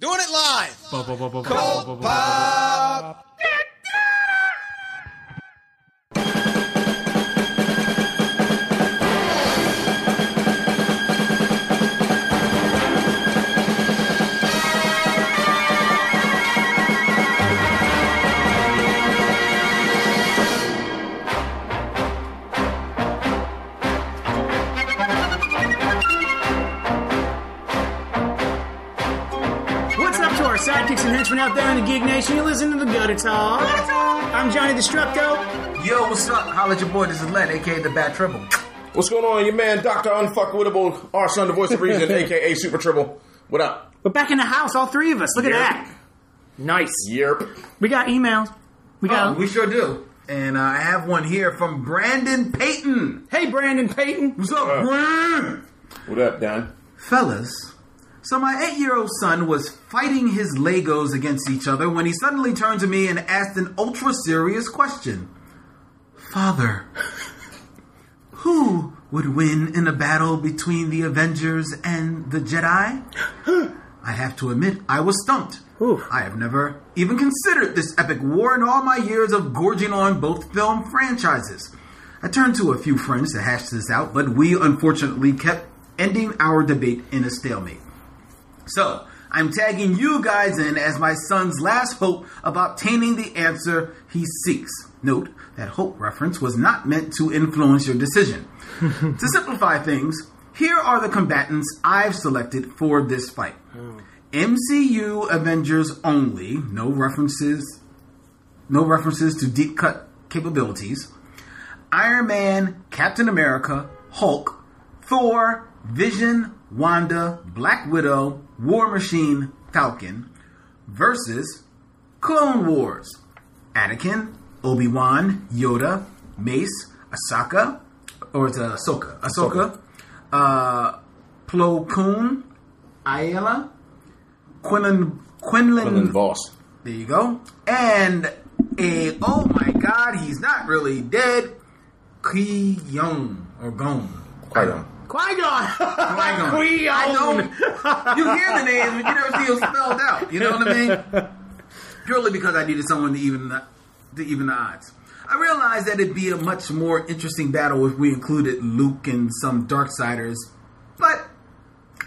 Doing it live. Cold Pop. Sidekicks and henchmen out there in the Geek Nation? You listen to the Gutter Talk. I'm Johnny Destructo. Yo, what's up? Holla at your boy. This is Len, aka the Bad Triple. What's going on, your man, Doctor Unfuckwittable, our son, the voice of reason, aka Super Triple. What up? We're back in the house, all three of us. Look at that. Nice. Yerp. We got emails. We got. Oh, we sure do. And uh, I have one here from Brandon Payton. hey, Brandon Payton. What's up, Brandon? What up, Don? Fellas, so my eight year old son was fighting his Legos against each other when he suddenly turned to me and asked an ultra serious question Father, who would win in a battle between the Avengers and the Jedi? I have to admit, I was stumped. Oof. I have never even considered this epic war in all my years of gorging on both film franchises. I turned to a few friends to hash this out, but we unfortunately kept ending our debate in a stalemate. So, I'm tagging you guys in as my son's last hope of obtaining the answer he seeks. Note that hope reference was not meant to influence your decision. to simplify things, here are the combatants I've selected for this fight. Hmm. MCU Avengers only, no references no references to deep cut capabilities. Iron Man, Captain America, Hulk, Thor, Vision, Wanda, Black Widow, War Machine, Falcon versus Clone Wars. Anakin, Obi Wan, Yoda, Mace, Asaka, or it's Ahsoka, Ahsoka, uh, Plo Koon, Ayla, Quinlan, Quinlan, Quinlan Vos. there you go. And a oh my god, he's not really dead. Ki Young or Gone. Quite on. Qui Gon. Qui-Gon. Qui-Gon. I don't. You hear the names, but you never see them spelled out. You know what I mean? Purely because I needed someone to even the, to even the odds. I realized that it'd be a much more interesting battle if we included Luke and some Darksiders, but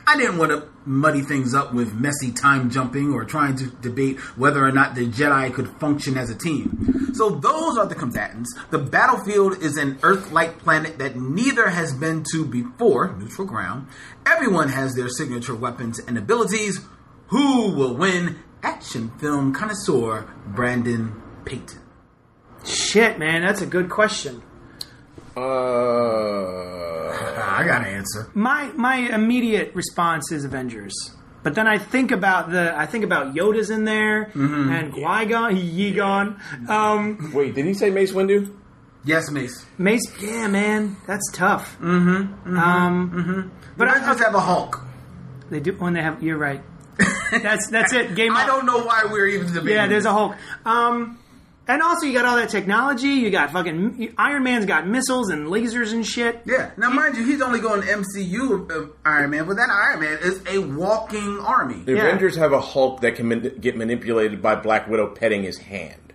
I didn't want to muddy things up with messy time jumping or trying to debate whether or not the Jedi could function as a team. So those are the combatants. The battlefield is an Earth-like planet that neither has been to before, neutral ground. Everyone has their signature weapons and abilities. Who will win? Action film connoisseur Brandon Payton. Shit, man, that's a good question. Uh, I got an answer. My my immediate response is Avengers. But then I think about the I think about Yoda's in there and Qui Gon, Yegon, um, wait, did he say Mace Windu? Yes, Mace. Mace. Yeah, man, that's tough. Mm-hmm. Um, But I just have a Hulk. they do when they have. You're right. That's that's it. Game. I up. don't know why we're even debating. Yeah, there's this. a Hulk. Um, and also you got all that technology. You got fucking Iron Man's got missiles and lasers and shit. Yeah. Now, mind you, he's only going MCU of Iron Man, but that Iron Man is a walking army. The Yeah. Avengers have a Hulk that can man- get manipulated by Black Widow petting his hand.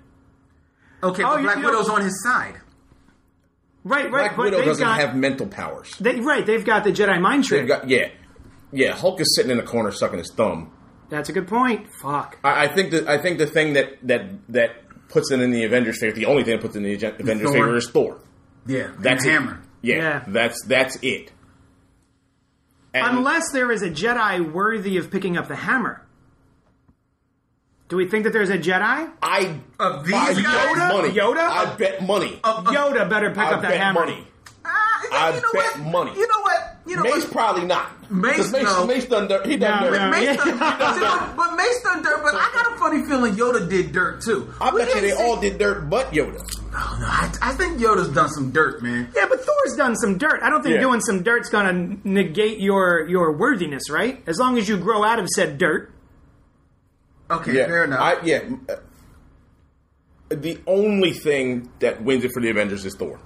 Okay, Oh, but Black you know- Widow's on his side. Right, right. Black but Widow doesn't got, have mental powers. They, right, they've got the Jedi mind trick. Got yeah, yeah. Hulk is sitting in the corner sucking his thumb. That's a good point. Fuck. I, I think that I think the thing that that that puts it in the Avengers favor, the only thing that puts it in the Avengers Thor. favor is Thor. Yeah, That's the it. hammer. Yeah, Yeah. that's that's it. And Unless there is a Jedi worthy of picking up the hammer. Do we think that there's a Jedi? I Of these I guys? bet money. Yoda? I bet money. Yoda better pick I up that bet hammer. money. Ah, I you know bet what? money. You know what? You know Mace what? probably not. Mace, 'Cause Mace, no. Mace done dirt. He done No, dirt. no. Mace Yeah. done, See, but, but Mace done dirt, but I got a funny feeling Yoda did dirt too. I We bet you they see- all did dirt, but Yoda. Oh, no, I, I think Yoda's done some dirt, man. Yeah, but Thor's done some dirt. I don't think Yeah. doing some dirt's gonna negate your your worthiness, right? As long as you grow out of said dirt. Okay, Yeah, fair enough. I, yeah. The only thing that wins it for the Avengers is Thor.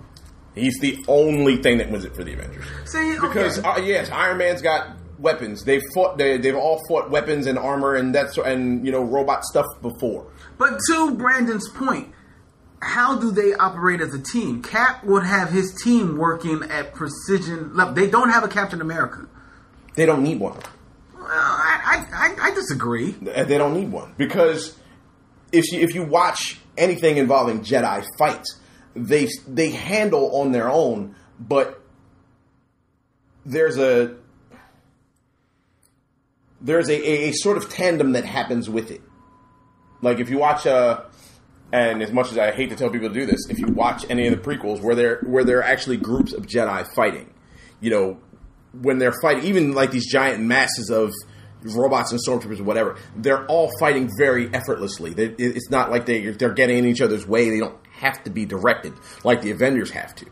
He's the only thing that wins it for the Avengers. See, okay. Because uh, yes, Iron Man's got weapons. They've fought. They, they've all fought weapons and armor and that's and you know robot stuff before. But to Brandon's point, how do they operate as a team? Cap would have his team working at precision level. They don't have a Captain America. They don't need one. Well, I, I, I, I disagree. They don't need one because if you, if you watch anything involving Jedi fights, they they handle on their own, but there's a there's a, a, a sort of tandem that happens with it. Like if you watch uh and as much as I hate to tell people to do this, if you watch any of the prequels where there where there are actually groups of Jedi fighting, you know, when they're fighting, even like these giant masses of robots and stormtroopers or whatever, they're all fighting very effortlessly. They, it's not like they they're getting in each other's way. They don't have to be directed like the Avengers have to,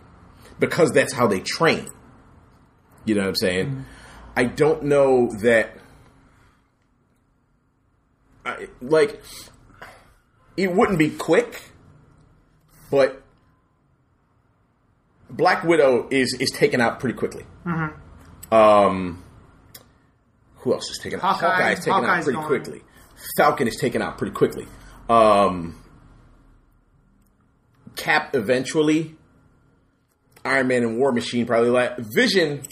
because that's how they train. You know what I'm saying? I don't know that. I, like, it wouldn't be quick, but Black Widow is is taken out pretty quickly. Um, who else is taken out? Hawkeye- Hawkeye is taken out pretty gone. quickly. Falcon is taken out pretty quickly. Um, Cap eventually. Iron Man and War Machine probably. La- Vision.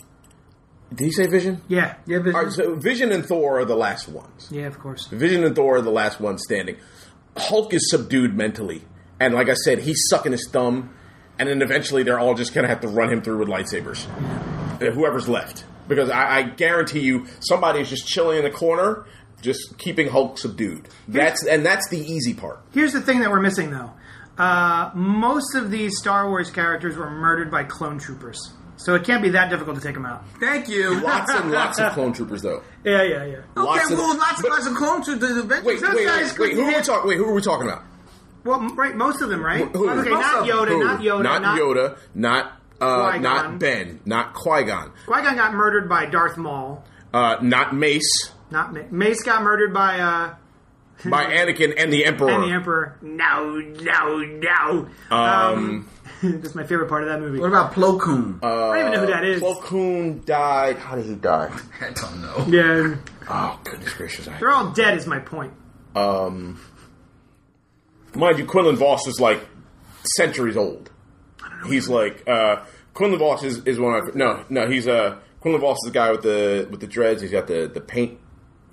Did he say Vision? Yeah, Yeah, All right, so Vision and Thor are the last ones. yeah, of course. Vision and Thor are the last ones standing. Hulk is subdued mentally, and like I said, he's sucking his thumb, and then eventually they're all just gonna have to run him through with lightsabers. Uh, Whoever's left, because I, I guarantee you, somebody is just chilling in the corner, just keeping Hulk subdued. That's and that's the easy part. Here's the thing that we're missing, though. Uh, most of these Star Wars characters were murdered by clone troopers, so it can't be that difficult to take them out. thank you. Lots and lots of clone troopers, though. Yeah, yeah, yeah. Okay, lots of- well, lots and lots of clone troopers. the Avengers. Wait, Those wait, wait, wait. Who are we couldn't talking? Wait, who are we talking about? Well, right, most of them, right? Who? Okay, Most not. Yoda, Who? not Yoda, not, not Yoda, not uh, Qui-Gon. not Ben, not Qui Gon, Qui Gon got murdered by Darth Maul. uh, not Mace, Not Ma- Mace got murdered by uh, by Anakin and the Emperor. and the Emperor. No, no, no. Um, That's my favorite part of that movie. What about Plo Koon? I don't even know who that is. Plo Koon died. How did he die? I don't know. Yeah, Oh goodness gracious! I, they're all dead. Is my point. um, mind you, Quinlan Vos is like centuries old. I don't know. He's like uh, Quinlan Vos is, is one of no no he's uh Quinlan Vos is the guy with the with the dreads. He's got the the paint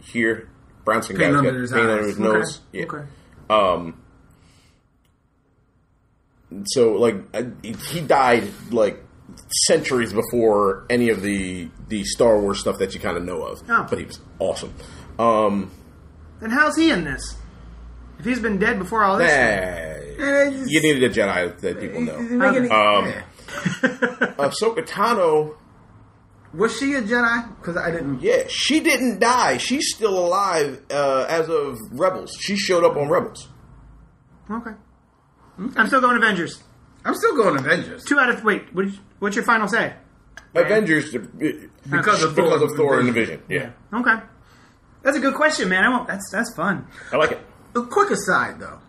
here. Brownson Paint under got his paint under his Okay. nose. Yeah. Okay. Um, so like uh, he died like centuries before any of the the Star Wars stuff that you kind of know of. Oh. But he was awesome. Um, Then how's he in this? If he's been dead before all this, Eh, you needed a Jedi that people know. Um. Ahsoka Tano, Was she a Jedi? Because I didn't. yeah, she didn't die. She's still alive uh, as of Rebels. She showed up on Rebels. okay. I'm still going Avengers. I'm still going Avengers Two out of wait. What, what's your final say? Avengers uh, because of because Thor of Thor and the Vision. Vision. Yeah, Okay. That's a good question, man. I won't, that's that's fun. I like it. A quick aside, though.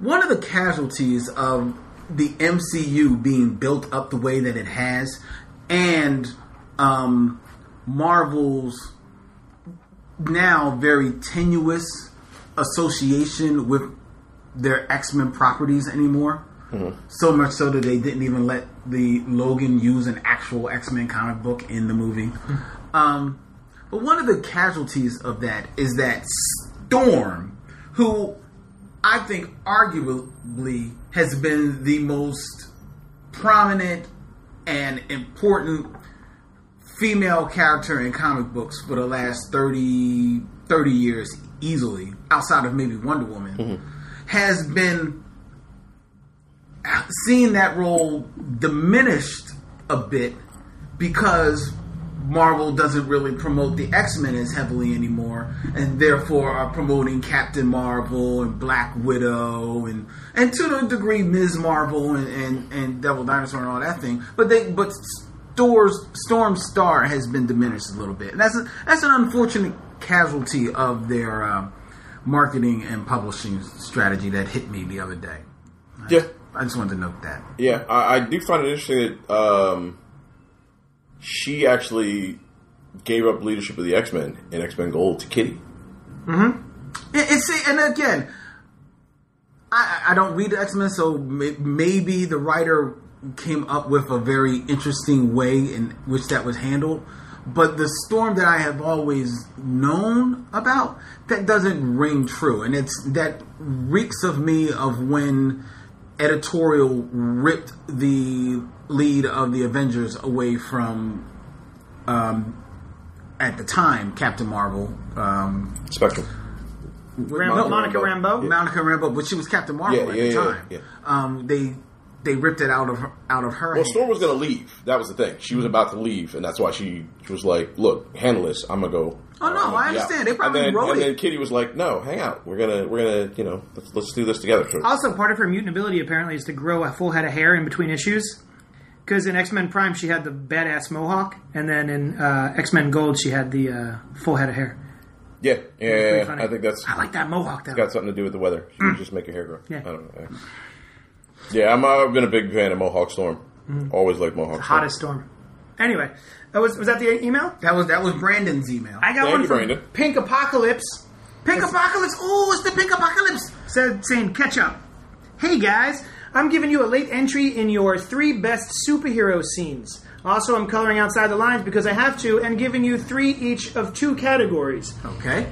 One of the casualties of the MCU being built up the way that it has, and um, Marvel's now very tenuous association with their X Men properties anymore. So much so that they didn't even let the Logan use an actual X Men comic book in the movie. Um, but one of the casualties of that is that Storm, who I think arguably has been the most prominent and important female character in comic books for the last 30, 30 years easily, outside of maybe Wonder Woman, mm-hmm. has been seeing that role diminished a bit because Marvel doesn't really promote the X Men as heavily anymore, and therefore are promoting Captain Marvel and Black Widow and and to a degree Ms. Marvel and, and, and Devil Dinosaur and all that thing. But they but Storm's Storm Star has been diminished a little bit. And that's a, that's an unfortunate casualty of their uh, marketing and publishing strategy that hit me the other day. Yeah, I just wanted to note that. Yeah, I, I do find it interesting that um, she actually gave up leadership of the X Men in X Men Gold to Kitty. And, and see, and again, I, I don't read the X Men, so may, maybe the writer came up with a very interesting way in which that was handled. But the storm that I have always known about that doesn't ring true, and it's that reeks of me of when editorial ripped the lead of the Avengers away from, um, at the time, Captain Marvel. Um, Spectrum. Ram- no, Monica Rambeau. Monica Rambeau, but she was Captain Marvel Yeah, at yeah, the yeah, time. yeah. Um, they they ripped it out of her, out of her. Well, hand. Storm was going to leave. That was the thing. She was about to leave, and that's why she was like, "Look, handle this. I'm gonna go." Oh, no, gonna I be out." understand. They probably and then, wrote and it. then Kitty was like, "No, hang out. We're gonna, we're gonna, you know, let's, let's do this together." So, Also, part of her mutant ability apparently is to grow a full head of hair in between issues. Because in X Men Prime she had the badass mohawk, and then in uh, X Men Gold she had the uh, full head of hair. yeah, yeah. I think that's I like that mohawk though. got something to do with the weather. She would just make your hair grow. Mm. Yeah. I don't know. Yeah, I'm, I've been a big fan of Mohawk Storm. Mm-hmm. Always like Mohawk. Storm. Hottest storm. Anyway, that was was that the email? that was that was Brandon's email. I got Thank one you, from Brandon. Pink Apocalypse. Pink Apocalypse. Oh, it's the Pink Apocalypse. said saying catch up. Hey guys, I'm giving you a late entry in your three best superhero scenes. Also, I'm coloring outside the lines because I have to, and giving you three each of two categories. Okay.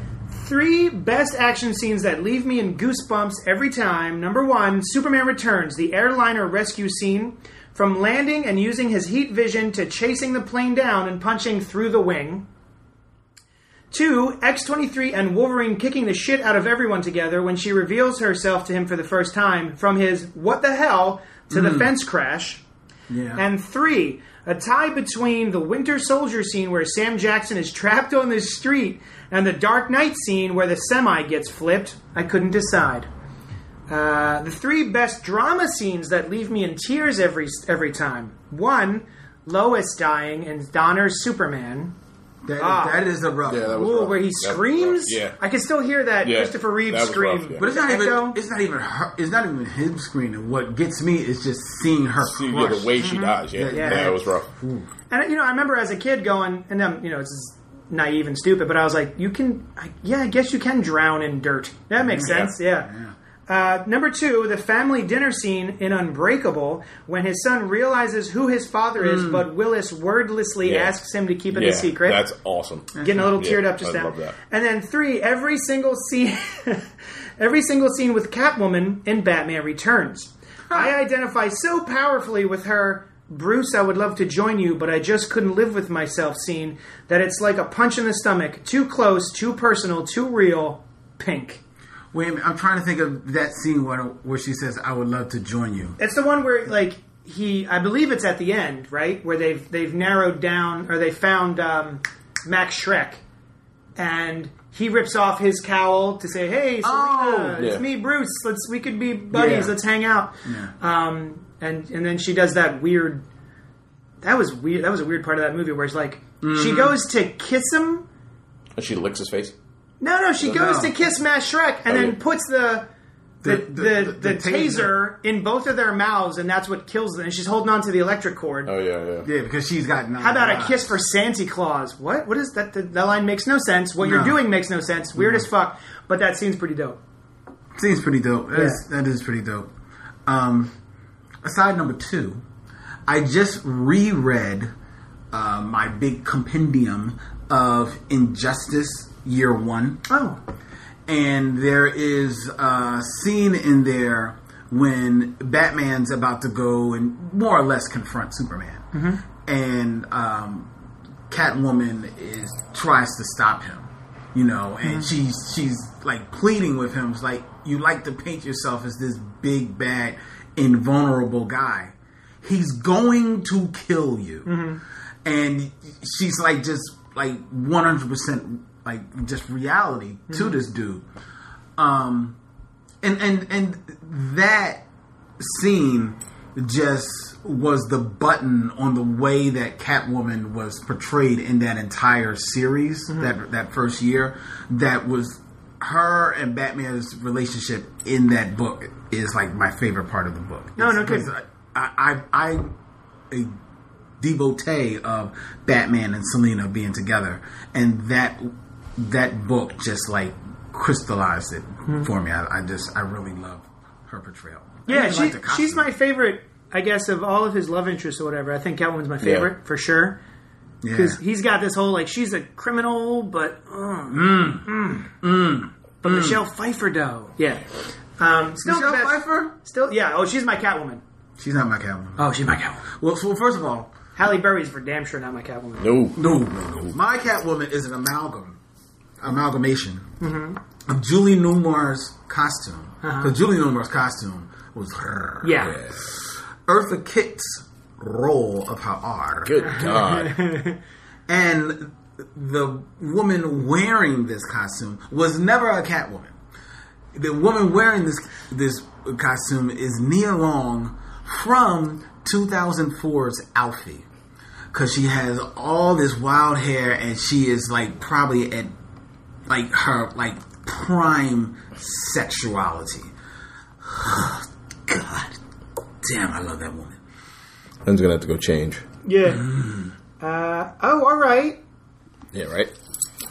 Three best action scenes that leave me in goosebumps every time. Number one, Superman Returns, the airliner rescue scene. From landing and using his heat vision to chasing the plane down and punching through the wing. Two, X23 and Wolverine kicking the shit out of everyone together when she reveals herself to him for the first time from his what the hell to the hmm. fence crash. Yeah. And three, a tie between the Winter Soldier scene where Sam Jackson is trapped on the street and the Dark Knight scene where the semi gets flipped. I couldn't decide. Uh, the three best drama scenes that leave me in tears every every time. One, Lois dying in Donner's Superman. that, Ah. that is a rough. Yeah, that was Ooh, rough. where he That was rough. screams. Yeah. I can still hear that Yeah, Christopher Reeve that was scream. rough, yeah. but it's not Echo. even. It's not even her. It's not even him screaming. What gets me is just seeing her See, yeah, the way she dies. Yeah, Yeah, yeah, yeah. it was rough. And you know, I remember as a kid going, and um, you know, it's naive and stupid, but I was like, you can, I, yeah, I guess you can drown in dirt. That makes Yeah. sense. Yeah. Uh, number two, the family dinner scene in Unbreakable, when his son realizes who his father is, but Willis wordlessly. Yeah. asks him to keep it Yeah, a secret. That's awesome. Getting a little Yeah, teared up just I now. And then three, every single scene, every single scene with Catwoman in Batman Returns. I identify so powerfully with her. Bruce, I would love to join you, but I just couldn't live with myself. Scene that it's like a punch in the stomach, too close, too personal, too real. Pink. Wait a minute. I'm trying to think of that scene where where she says, "I would love to join you." It's the one where like he, I believe it's at the end, right, where they've they've narrowed down or they found um, Max Shreck, and he rips off his cowl to say, "Hey, Selina, Oh, it's me, Bruce. Let's we could be buddies. Yeah. Let's hang out." Um, and and then she does that weird. That was weird. That was a weird part of that movie where it's like Mm-hmm. she goes to kiss him. And she licks his face. No, no, she goes no. to kiss Max Shreck and Oh, then yeah. puts the the, The- the, the- the, the taser. taser. in both of their mouths, and that's what kills them. And she's holding on to the electric cord. Oh yeah, yeah. Yeah, because she's got. How about a kiss for Santa Claus? What? What is that? That, that line makes no sense. What you're doing makes no sense. Weird as fuck. But that seems pretty dope. Seems pretty dope. That, is, Yeah. that is pretty dope. Um, aside number two, I just reread uh, my big compendium of Injustice Year One, Oh, and there is a scene in there when Batman's about to go and more or less confront Superman, and um, Catwoman is tries to stop him, you know, and she's she's like pleading with him. It's like you like to paint yourself as this big bad invulnerable guy. He's going to kill you, mm-hmm. and she's like just like one hundred percent like just reality to mm-hmm. this dude. Um, and and and that scene just was the button on the way that Catwoman was portrayed in that entire series mm-hmm. that that first year that was her and Batman's relationship in that book is like my favorite part of the book. No, no Because kidding. I I I, I devotee of Batman and Selina being together, and that that book just like crystallized it for me. I, I just I really love her portrayal. Yeah, even she, like she's my favorite. I guess of all of his love interests or whatever, I think Catwoman's my favorite for sure. yeah. Because he's got this whole like she's a criminal, but uh, Mm. but Michelle Pfeiffer though, yeah. Um, still Michelle the best. Pfeiffer. Still, yeah. Oh, she's my Catwoman. She's not my Catwoman. Oh, she's my Catwoman. Well, so first of all, Halle Berry's for damn sure not my Catwoman. No. no, no, no. My Catwoman is an amalgam, amalgamation of Julie Newmar's costume. Because Julie Newmar's costume was her. Yeah. Yeah. Eartha Kitt's role of her art. Good God. And the woman wearing this costume was never a Catwoman. The woman wearing this this costume is Nia Long from 2004's Alfie. Because she has all this wild hair and she is like probably at like her like prime sexuality. God damn, I love that woman. I'm gonna have to go change. Yeah. Uh, oh, all right. Yeah, right?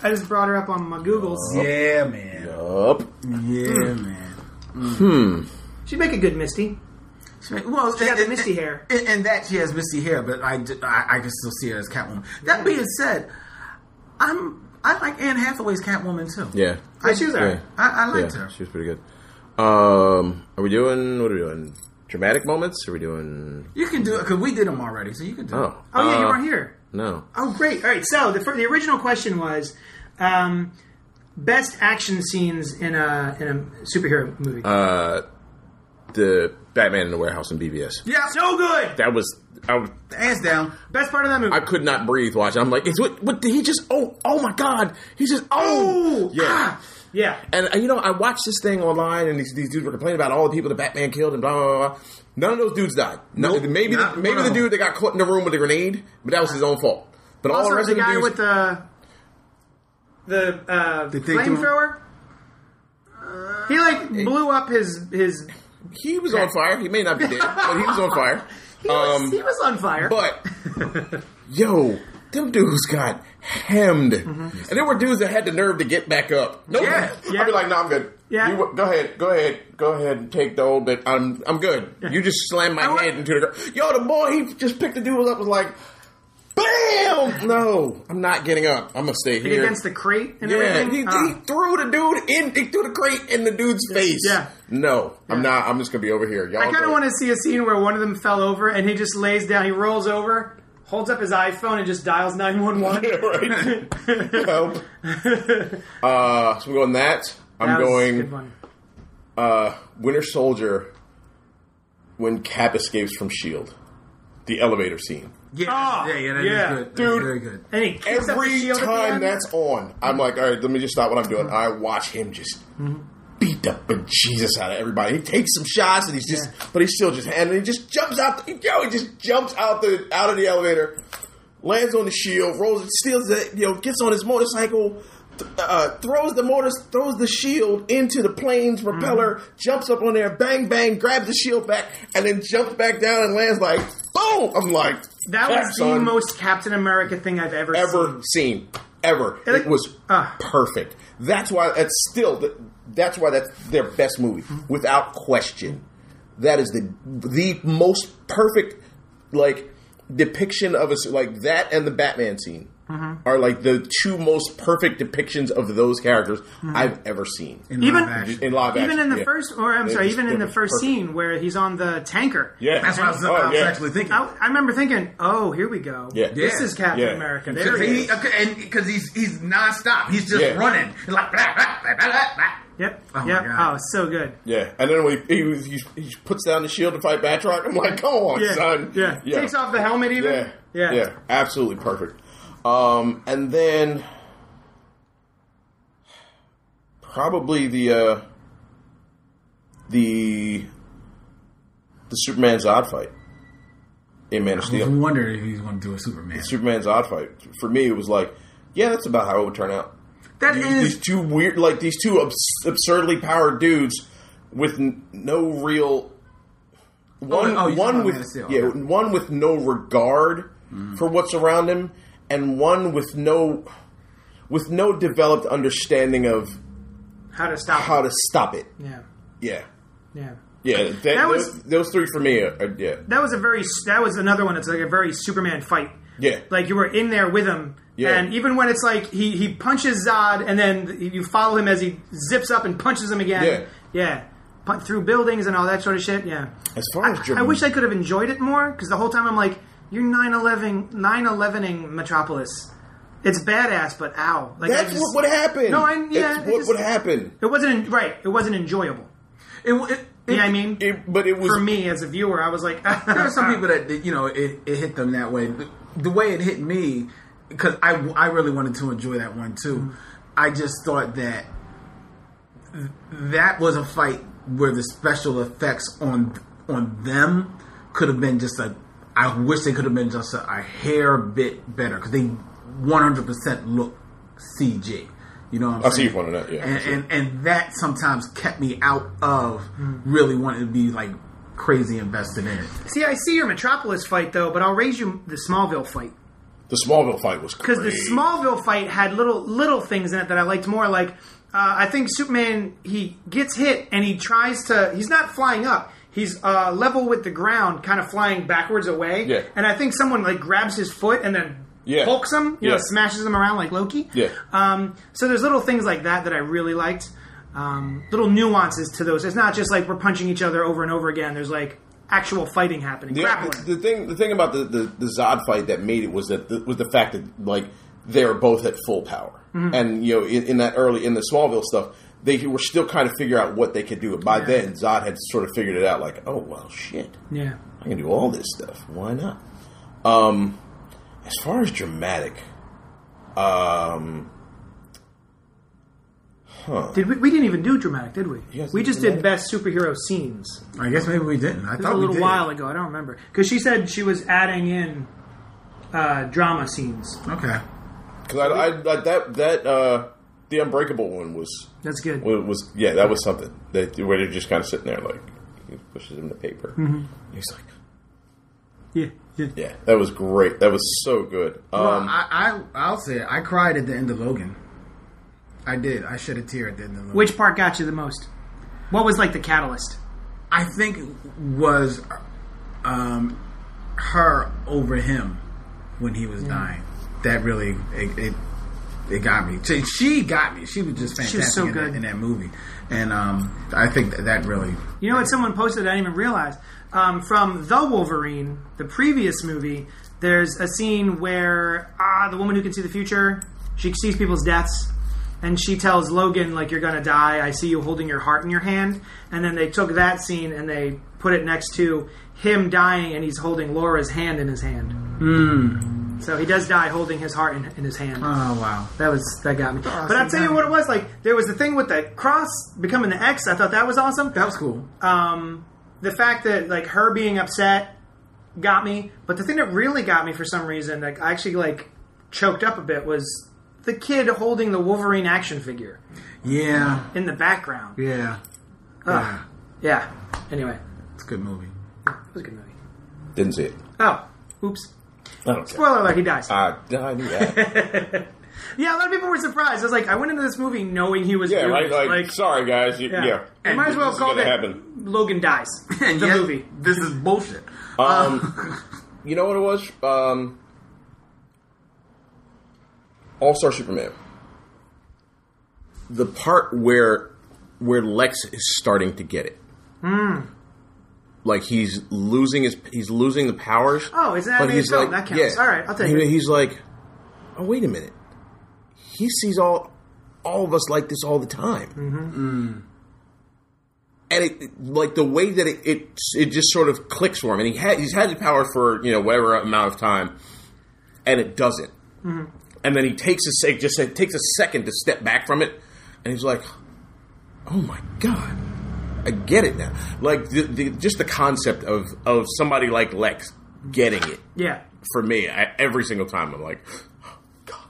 I just brought her up on my Googles. Yeah, man. Up. Yeah, man. Hmm. She'd make a good Misty. She- Well, She got the misty hair. And, and that she has misty hair, but I I can still see her as Catwoman. That being said, I'm I like Anne Hathaway's Catwoman too. Yeah. I, she was Yeah. alright. I, I liked yeah, her. she was pretty good. Um, are we doing, what are we doing? Dramatic moments? Are we doing, You can do it because we did them already, so you can do oh. it. Oh yeah, you uh, weren't here. No. Oh great. All right. So the fir- the original question was um, best action scenes in a in a superhero movie. Uh, the Batman in the warehouse in BvS. Yeah, so good. That was, I, was- hands down. Best part of that movie. I could not breathe watching. I'm like, is what, what did he just, oh, oh my God. He just, oh. Ooh, Yeah. ah. Yeah. And uh, you know, I watched this thing online, and these, these dudes were complaining about all the people that Batman killed, and blah blah blah. blah. None of those dudes died. No, Nope, maybe the, maybe one the dude that got caught in the room with the grenade, but that was his own fault. But all Also, the rest the of the guy dudes, with the the uh, The thing to flamethrower. He like blew up his his. he was on fire. He may not be dead, but he was on fire. He was, Um, he was on fire. But yo, them dudes got hemmed, and there were dudes that had the nerve to get back up. Nope. Yeah, yeah. I'd be like, "No, I'm good. Yeah. You, go ahead, go ahead, go ahead and take the old bit. I'm, I'm good. You just slammed my I wa- head into the ground. Yo, the boy, he just picked the dude up. Was like, bam! No, I'm not getting up. I'm gonna stay here. against the crate and yeah, everything. he, Ah. he threw the dude in. He threw the crate in the dude's face. Yeah. No, I'm not. I'm just gonna be over here. Y'all. I kind of want to see a scene where one of them fell over and he just lays down. He rolls over, holds up his iPhone, and just dials nine one one. Yeah, right. Help. Uh, so we're going that. I'm going one. uh, Winter Soldier when Cap escapes from Shield. The elevator scene. Yeah, Oh, yeah, yeah, that is yeah. good. That's Dude. very good. And he kicks up the Every shield at the time end. that's on, I'm like, all right, let me just stop what I'm doing. I watch him just beat the bejesus out of everybody. He takes some shots and he's just, but he's still just, and he just jumps out. The, yo, he just jumps out the out of the elevator, lands on the shield, rolls, steals it, you know, gets on his motorcycle. th- Uh, throws the motor, throws the shield into the plane's propeller, jumps up on there, bang bang, grabs the shield back, and then jumps back down and lands like boom. I'm like, that was the son." most Captain America thing I've ever, ever seen. seen. Ever. like- It was Ah. perfect. That's why that's still the, that's why that's their best movie without question. That is the the most perfect like depiction of a like that and the Batman scene Mm-hmm. are like the two most perfect depictions of those characters I've ever seen In Even- live in live action. Even in the yeah. first, or I'm They sorry, even in the first perfect. scene where he's on the tanker. Yeah, That's what I was, Oh, I was yeah. actually thinking. I, I remember thinking, "Oh, here we go. Yeah. This Yeah. is Captain Yeah. America." There Because he he, is. okay, and because he's he's nonstop. He's just Yeah. running like blah, blah, blah, blah, blah, blah. Yep. Oh my yep. God. Oh, so good. Yeah, and then when he, he, he, he puts down the shield to fight Batroc, I'm like, come on, Yeah. son. Yeah. Takes off the helmet even. Yeah. Yeah. Yeah. Absolutely perfect. Um, and then probably the uh, the the Superman Zod fight in Man of Steel. I was wondering if he's going to do a Superman. Superman's odd fight for me it was like, yeah, that's about how it would turn out. That These, is these two weird, like these two abs- absurdly powered dudes with n- no real one. oh, you're talking one about with Man of Steel, yeah, okay. one with no regard for what's around him, and one with no with no developed understanding of How to stop? how to stop it. Yeah, Yeah, yeah. yeah. That, That was- those three for me. Are, are, yeah, That was a very. That was another one. that's like a very Superman fight. yeah. Like you were in there with him, Yeah. and even when it's like he he punches Zod, and then you follow him as he zips up and punches him again. Yeah. yeah. Through buildings and all that sort of shit. Yeah. As far as I, I wish I could have enjoyed it more because the whole time I'm like, you're 9/11 9/11ing Metropolis. It's badass, but ow. Like I That's just- what would happen. No, I- yeah, That's it what just- would happen. It wasn't right. It wasn't enjoyable. It, it, You know what I mean? It, but it was For me as a viewer, I was like, there are some people that that, you know it, it hit them that way. The, the way it hit me, because I I really wanted to enjoy that one too. Mm-hmm. I just thought that that was a fight where the special effects on on them could have been just a. I wish they could have been just a, a hair bit better because they 100 percent look CG. You know what I'm saying? I see saying? you pointing that, yeah, and, sure. and and that sometimes kept me out of really wanting to be like crazy invested in it. See, I see your Metropolis fight though, but I'll raise you the Smallville fight the Smallville fight was because the Smallville fight had little little things in it that I liked more. Like uh, I think Superman he gets hit and he tries to. He's not flying up. He's uh, level with the ground, kind of flying backwards away. Yeah. And I think someone like grabs his foot and then Yeah. hulks him. You know, smashes him around like Loki. Yeah. Um, so there's little things like that that I really liked. Um, little nuances to those. It's not just like we're punching each other over and over again. There's like actual fighting happening, The, grappling. the thing, the thing about the, the, the Zod fight that made it was that the, was the fact that like they're both at full power, Mm-hmm. and you know in, in that early in the Smallville stuff, they were still kind of figure out what they could do. And by then, Zod had sort of figured it out. Like, oh well, shit, yeah. I can do all this stuff. Why not? Um, as far as dramatic, um, huh? Did we, we didn't even do dramatic, did we? guys We did just did best superhero scenes. I guess maybe we didn't. I It thought a we little did. while ago. I don't remember because she said she was adding in uh, drama scenes. Okay. because I, I, I that that uh, the Unbreakable one was That's good. was, was yeah, that was something that where they're just kind of sitting there like he pushes him to paper. Mm-hmm. He's like, Yeah, yeah. yeah, that was great. That was so good. Um, Well, I, I I'll say it. I cried at the end of Logan. I did. I shed a tear at the end of Logan. Which part got you the most? What was like the catalyst? I think was um, her over him when he was dying. That really it, it it got me. She, she got me. She was just fantastic was so in, good. That, in that movie, and um, I think that, that really. You know what someone posted I didn't even realize? Um, from The Wolverine, the previous movie, there's a scene where ah, the woman who can see the future, she sees people's deaths, and she tells Logan, like, you're gonna die, I see you holding your heart in your hand. And then they took that scene and they put it next to him dying and he's holding Laura's hand in his hand. So he does die holding his heart in, in his hand. Oh wow! That was that got me. but I'll tell you what it was like. There was the thing with the cross becoming the X. I thought that was awesome. That was cool. Um, the fact that like her being upset got me. But the thing that really got me for some reason, like I actually like choked up a bit, was the kid holding the Wolverine action figure Yeah, in the background. yeah, Ugh. Yeah. Anyway, it's a good movie. it was a good movie. didn't see it. Oh, oops. I don't care. Spoiler alert: he dies. I, I knew that. yeah, a lot of people were surprised. I was like, I went into this movie knowing he was yeah, doing right. Like, like sorry guys. You, yeah. yeah. You might as well call gonna it happen. Logan dies. And the yet, movie. This is bullshit. Um, you know what it was? Um, All Star Superman. The part where where Lex is starting to get it. Hmm. Like he's losing his he's losing the powers. Oh, is that? but he's like That counts. All right, I'll take He- it. He's like, oh wait a minute. He sees all all of us like this all the time. Mm-hmm. And it, like the way that it, it it just sort of clicks for him, and he had he's had the power for you know whatever amount of time, and it doesn't. Mm-hmm. And then he takes a sec, just it takes a second to step back from it, and he's like, "Oh my god, I get it now." Like the, the, just the concept of of somebody like Lex getting it Yeah. for me I, every single time. I'm like,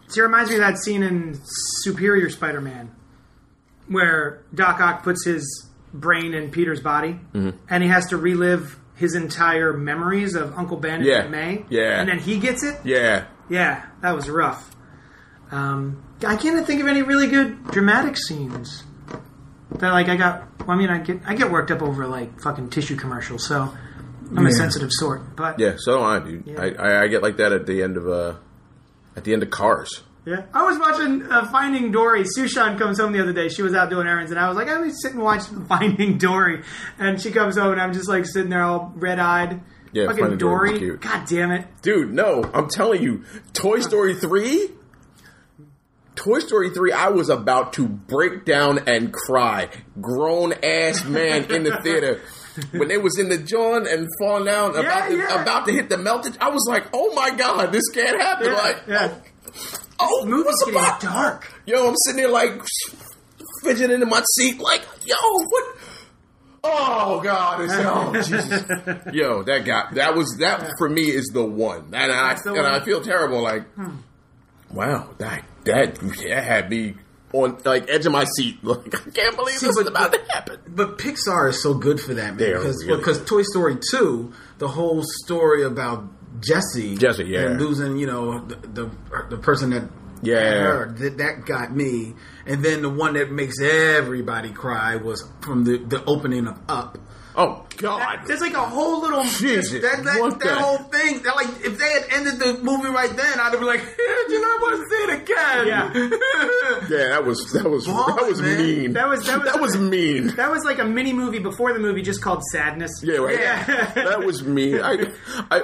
See, it reminds me of that scene in Superior Spider-Man where Doc Ock puts his brain in Peter's body, Mm-hmm. and he has to relive his entire memories of Uncle Ben and Yeah. Aunt May. Yeah. And then he gets it. Yeah. Yeah, that was rough. Um, I can't think of any really good dramatic scenes. That like I got. Well, I mean, I get I get worked up over like fucking tissue commercials, so I'm a Yeah. sensitive sort. But Yeah, so do I, dude. Yeah. I, I, I get like that at the end of uh, at the end of Cars. Yeah, I was watching uh, Finding Dory. Sushan comes home the other day. She was out doing errands, and I was like, "I'm just sitting watching Finding Dory." And she comes home, and I'm just like sitting there all red eyed. Yeah, fucking Finding Dory was cute. God damn it! Dude, no, I'm telling you, Toy Story 3? Toy Story 3, I was about to break down and cry. Grown ass man in the theater. When they was in the John and falling down, about, to, yeah. about to hit the melted, I was like, oh my god, this can't happen. Yeah, like, yeah. oh, Movie's what's getting about? dark. Yo, I'm sitting there like fidgeting in my seat, like, yo, what? Oh God! It's, oh Jesus! Yo, that guy. That was that for me is the one, and I and. I feel terrible. Like, hmm. wow, that that that had me on like edge of my seat. Like, I can't believe See, this is but- about but- to happen. But Pixar is so good for that, man. Because really because Toy Story two, the whole story about Jesse, Jesse, yeah. and losing, you know, the the, the person that Yeah. her, that, that got me. And then the one that makes everybody cry was from the the opening of Up. Oh God! There's like a whole little. Jesus! That that, that the- whole thing, that like if they had ended the movie right then, I'd have been like, "Do not want to see it again." Yeah. yeah, that was that was Ball that was man. mean. That was- that was- mean. That was like a mini movie before the movie, just called Sadness. Yeah, right. Yeah. that was mean. I, I,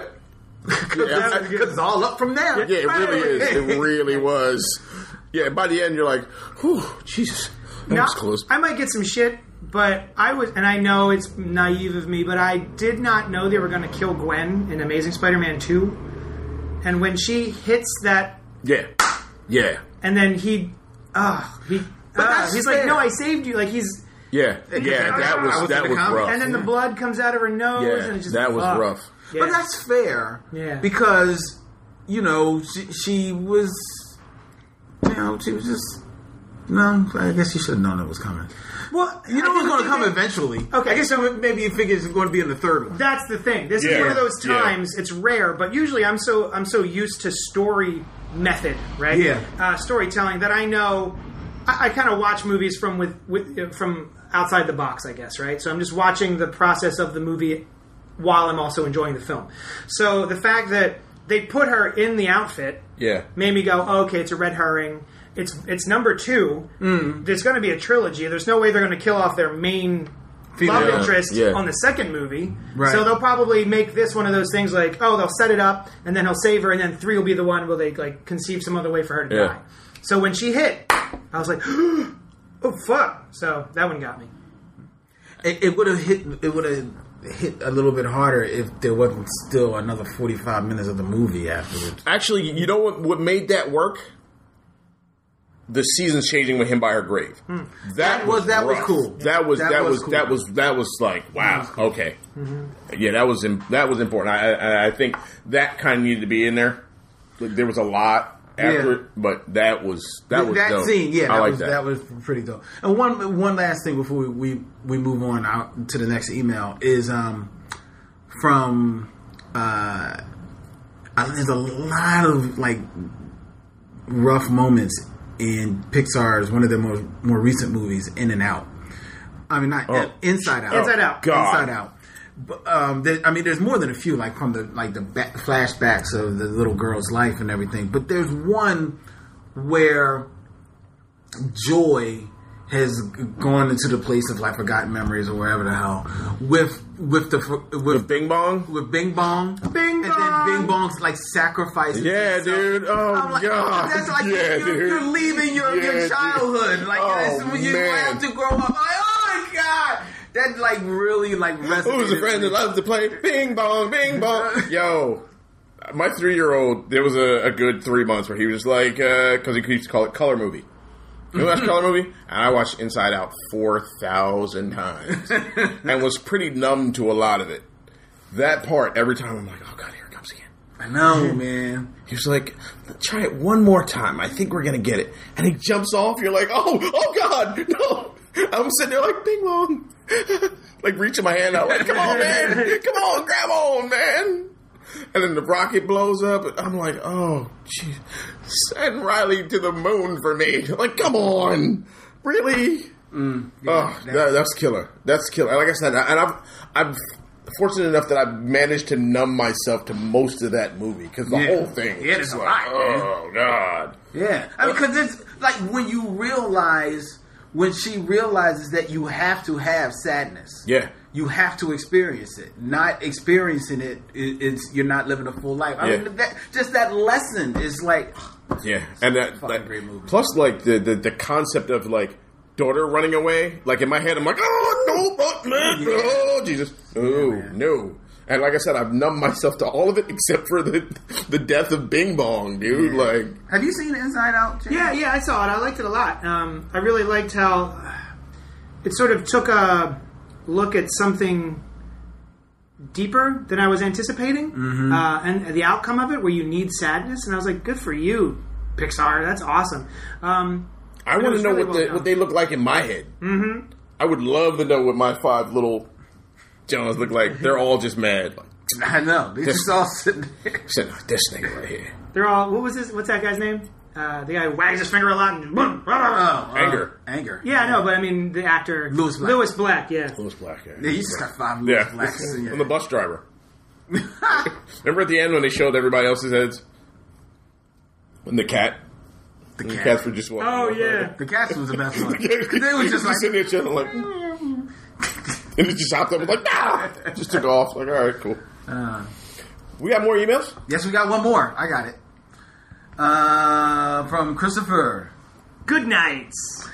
yeah, Because it's all up from there. Yeah, it really is. It really was. Yeah, by the end, you're like, whew, Jesus. That Now, was close. I might get some shit, but I was, and I know it's naive of me, but I did not know they were going to kill Gwen in Amazing Spider-Man Two. And when she hits that, Yeah. Yeah. and then he, ah, he, But ah, that's he's fair. like, no, I saved you. Like he's, Yeah. Yeah, Yeah, that I was, was that in the was comic, rough. and then the blood comes out of her nose, and yeah, it's just that was fuck. rough. Yeah. But that's fair. Yeah. Because, you know, she, she was, you know, she was just, no, I guess you should have known it was coming. well, You know I it was going to come that- eventually. Okay. I guess so maybe you figured it's going to be in the third one. That's the thing. This is Yeah. one of those Yeah. times. It's rare, but usually I'm so I'm so used to story method, right? Yeah. uh, storytelling that I know. I, I kind of watch movies from with, with from outside the box, I guess, right? So I'm just watching the process of the movie while I'm also enjoying the film. So the fact that they put her in the outfit Yeah. made me go, oh, okay, it's a red herring. It's it's number two. Mm. There's going to be a trilogy. There's no way they're going to kill off their main love Female. interest Yeah. on the second movie. Right. So they'll probably make this one of those things like, oh, they'll set it up and then he'll save her, and then three will be the one where they like conceive some other way for her to Yeah. die. So when she hit, I was like, oh fuck. So that one got me. It, it would have hit. It would have hit a little bit harder if there wasn't still another forty-five minutes of the movie afterwards. Actually, you know what, what made that work? The seasons changing with him by her grave. That, was- that was cool. That was That that, was was, cool. that was that was like wow. Okay, yeah, that was im- that was important. I, I I think that kind of needed to be in there. There was a lot after Yeah. it, but that was that was that dope. scene, yeah, I that like was that. that. was pretty dope. And one one last thing before we we, we move on out to the next email is um from uh uh, there's a lot of like rough moments in Pixar's one of their more more recent movies, In and Out. I mean, not Oh. Inside Out. Inside Out. God. Inside Out. But, um, there, I mean, there's more than a few, like from the like the back, flashbacks of the little girl's life and everything. But there's one where Joy has gone into the place of like forgotten memories or wherever the hell with with the with With Bing Bong. with Bing Bong, Bing and Bong! then Bing Bong's like sacrificing. Yeah, himself. dude. Oh I'm like, oh, god. that's like yeah, you're, dude. you're leaving your, Yeah, your dude. childhood. Like Oh, that's when you man. have to grow up. Like, oh my god, that like really like resonated. Who's a friend that loves to play Bing Bong, Bing Bong? Yo, my three year old, there was a, a good three months where he was like, uh, because he used to call it Color Movie. You watch Color Movie? And I watched Inside Out 4,000 times and was pretty numb to a lot of it. That part, every time I'm like, oh god, here it comes again. I know, man. He was like, try it one more time. I think we're going to get it. And he jumps off. You're like, oh, oh god, no. I'm sitting there like ping pong, like reaching my hand out, like come on, man, come on, grab on, man. And then the rocket blows up, and I'm like, oh, jeez, send Riley to the moon for me. Like, come on, really? oh, that, that's killer. That's killer. Like I said, and I'm I'm fortunate enough that I've managed to numb myself to most of that movie because the Yeah. whole thing. Yeah, a like, lot, oh god. Yeah, I mean, because it's like when you realize when she realizes that you have to have sadness. Yeah. you have to experience it. Not experiencing it, it's you're not living a full life. I Yeah. mean, that, just that lesson is like, Yeah, and that, that- great movie. Plus, like the, the the concept of like daughter running away. Like in my head, I'm like, oh no, but man, oh Jesus, no, man. no. And like I said, I've numbed myself to all of it except for the the death of Bing Bong, dude. Yeah. Like, have you seen Inside Out? Jay? Yeah, yeah, I saw it. I liked it a lot. Um, I really liked how it sort of took a look at something deeper than I was anticipating, Mm-hmm. uh, and the outcome of it, where you need sadness. And I was like, "Good for you, Pixar. That's awesome." Um, I want to know really what well the, what they look like in my head. Mm-hmm. I would love to know what my five little Johns look like. They're all just mad. I know. They just all sitting there. said, this nigga right here, they're all. What was this? What's that guy's name? Uh, the guy wags his finger a lot and. Oh, uh, Anger. anger. Yeah, I know, but I mean the actor Lewis Black. Lewis Black. Yeah. Lewis Black. Yeah, Yeah, you just got five Lewis yeah. Blacks. Yeah. I'm the bus driver. Remember at the end when they showed everybody else's heads? When the cat, the the cat. cats were just walking. Oh over. yeah. The cats was the best one. 'Cause they was just like, sitting there chilling like, and it just hopped up and was like, nah, just took off. Like, all right, cool. uh, We got more emails. yes, we got one more. I got it. Uh, from Christopher. Good nights.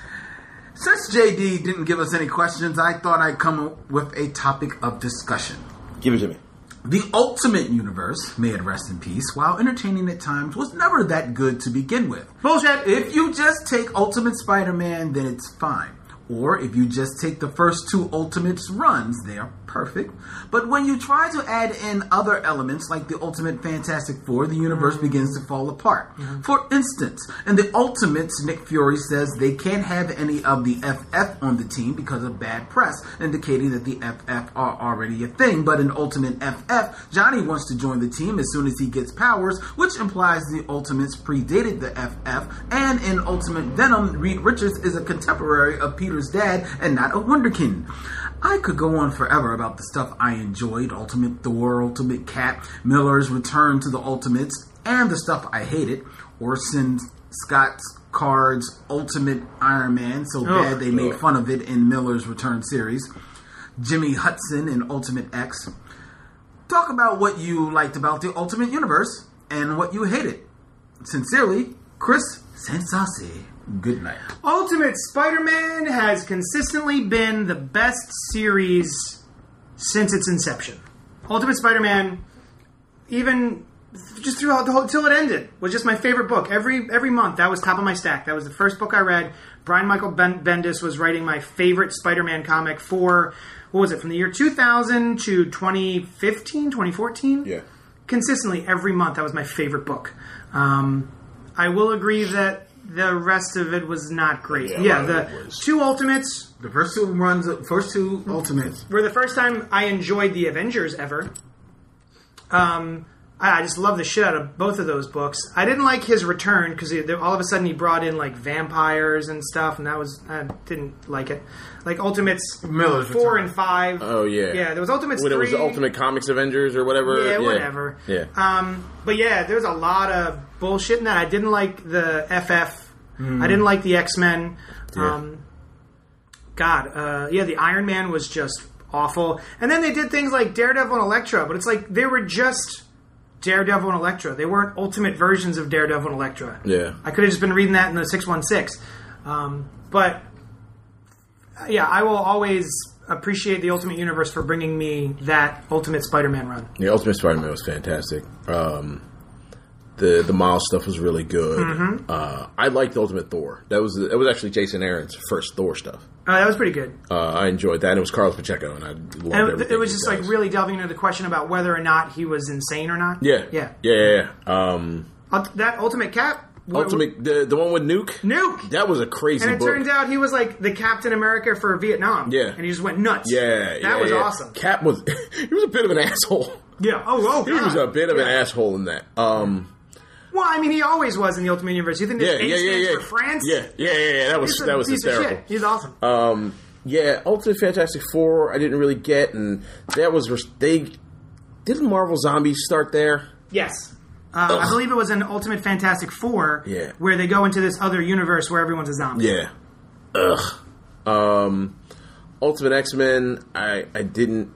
Since JD didn't give us any questions, I thought I'd come up with a topic of discussion. Give it to me. The Ultimate Universe, may it rest in peace, while entertaining at times, was never that good to begin with. Bullshit. If you just take Ultimate Spider Man, then it's fine. Or if you just take the first two Ultimates runs, they are perfect. But when you try to add in other elements like the Ultimate Fantastic Four, the universe mm-hmm. begins to fall apart. Mm-hmm. For instance, in the Ultimates, Nick Fury says they can't have any of the FF on the team because of bad press, indicating that the FF are already a thing. But in Ultimate FF, Johnny wants to join the team as soon as he gets powers, which implies the Ultimates predated the FF. And in Ultimate Venom, Reed Richards is a contemporary of Dad and not a Wonderkin. I could go on forever about the stuff I enjoyed Ultimate Thor, Ultimate Cap, Miller's Return to the Ultimates, and the stuff I hated Orson Scott's Card's Ultimate Iron Man, so oh, bad they made oh. fun of it in Miller's Return series, Jimmy Hudson in Ultimate X. Talk about what you liked about the Ultimate Universe and what you hated. Sincerely, Chris Sensasi. Good night. Ultimate Spider-Man has consistently been the best series since its inception. Ultimate Spider-Man, even just throughout the whole till it ended, was just my favorite book. Every every month, that was top of my stack. That was the first book I read. Brian Michael ben- Bendis was writing my favorite Spider-Man comic for what was it from the year 2000 to 2015, 2014 Yeah. consistently every month. That was my favorite book. Um, I will agree that the rest of it was not great. Yeah, Yeah, the two Ultimates The first two runs, first two Ultimates. were the first time I enjoyed the Avengers ever. Um, I, I just love the shit out of both of those books. I didn't like his return because all of a sudden he brought in like vampires and stuff, and that was I didn't like it. Like Ultimates Miller's four Return. and five. Oh yeah. yeah. There was Ultimates When it was Ultimate Comics Avengers or whatever. Yeah, whatever. Yeah. Um, but yeah, there was a lot of bullshit in that. I didn't like the FF. I didn't like the X Men. Yeah. Um, God, uh, yeah, the Iron Man was just awful. And then they did things like Daredevil and Elektra, but it's like they were just Daredevil and Elektra. They weren't ultimate versions of Daredevil and Elektra. Yeah. I could have just been reading that in the 616. Um, but yeah, I will always appreciate the Ultimate Universe for bringing me that Ultimate Spider Man run. The Ultimate Spider-Man was fantastic. Um, the the Miles stuff was really good. Mm-hmm. Uh, I liked Ultimate Thor. That was that was actually Jason Aaron's first Thor stuff. Uh, that was pretty good. Uh, I enjoyed that. And it was Carlos Pacheco, and I loved And it, it was just like really delving into the question about whether or not he was insane or not. yeah, Yeah. yeah, yeah. yeah. Um, That Ultimate Cap, Ultimate, the the one with Nuke. Nuke. That was a crazy And it book. turns out he was like the Captain America for Vietnam. Yeah. And he just went nuts. yeah, That yeah, was yeah. awesome. Cap was he was a bit of an asshole. Yeah. Oh, oh, He was a bit of an asshole in that. Um, Well, I mean, he always was in the Ultimate Universe. You think this yeah, yeah, yeah, stands yeah. for France? Yeah, yeah, yeah, yeah. That was that was hysterical. He's awesome. Um, yeah, Ultimate Fantastic Four. I didn't really get, and that was they didn't Marvel Zombies start there. yes. Uh, I believe it was an Ultimate Fantastic Four, Yeah. where they go into this other universe where everyone's a zombie. Yeah. Ugh. Um, Ultimate X Men. I I didn't.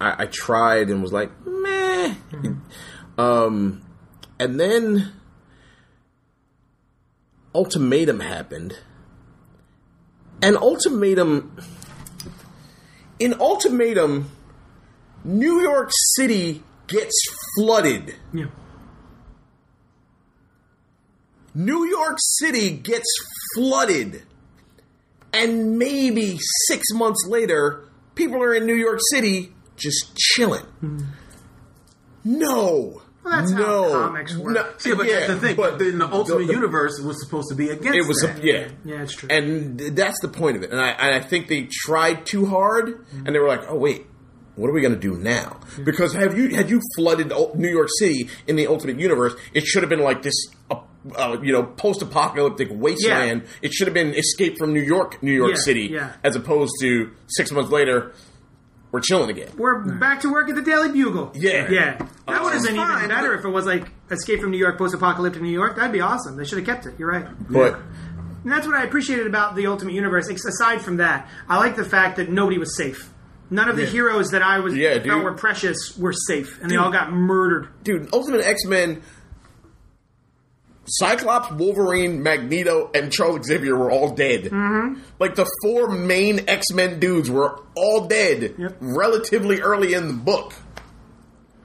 I, I tried and was like meh. Um, and then Ultimatum happened, and Ultimatum. In Ultimatum, New York City gets flooded. Yeah. New York City gets flooded. And maybe six months later, people are in New York City just chilling. Hmm. No. Well, that's how no. comics work. No, See, but yeah, that's the thing. But, then the Ultimate the- Universe was supposed to be against It was, that. yeah. Yeah, it's true. And that's the point of it. And I, and I think they tried too hard, and they were like, oh, wait. What are we going to do now? Because have you had you flooded New York City in the Ultimate Universe? It should have been like this, uh, uh, you know, post-apocalyptic wasteland. It should have been Escape from New York, New York Yeah, City, yeah. as opposed to six months later, we're chilling again. We're back to work at the Daily Bugle. Yeah. Yeah. That would have is been fine, even better if it was like Escape from New York, post apocalyptic New York. That'd be awesome. They should have kept it. You're right. But And that's what I appreciated about the Ultimate Universe. ex- Aside from that, I like the fact that nobody was safe. None of the heroes that I was Yeah, felt dude. were precious were safe, and they all got murdered. dude, Ultimate X Men, Cyclops, Wolverine, Magneto, and Charles Xavier were all dead. Mm-hmm. Like the four main X Men dudes were all dead Yep. relatively early in the book.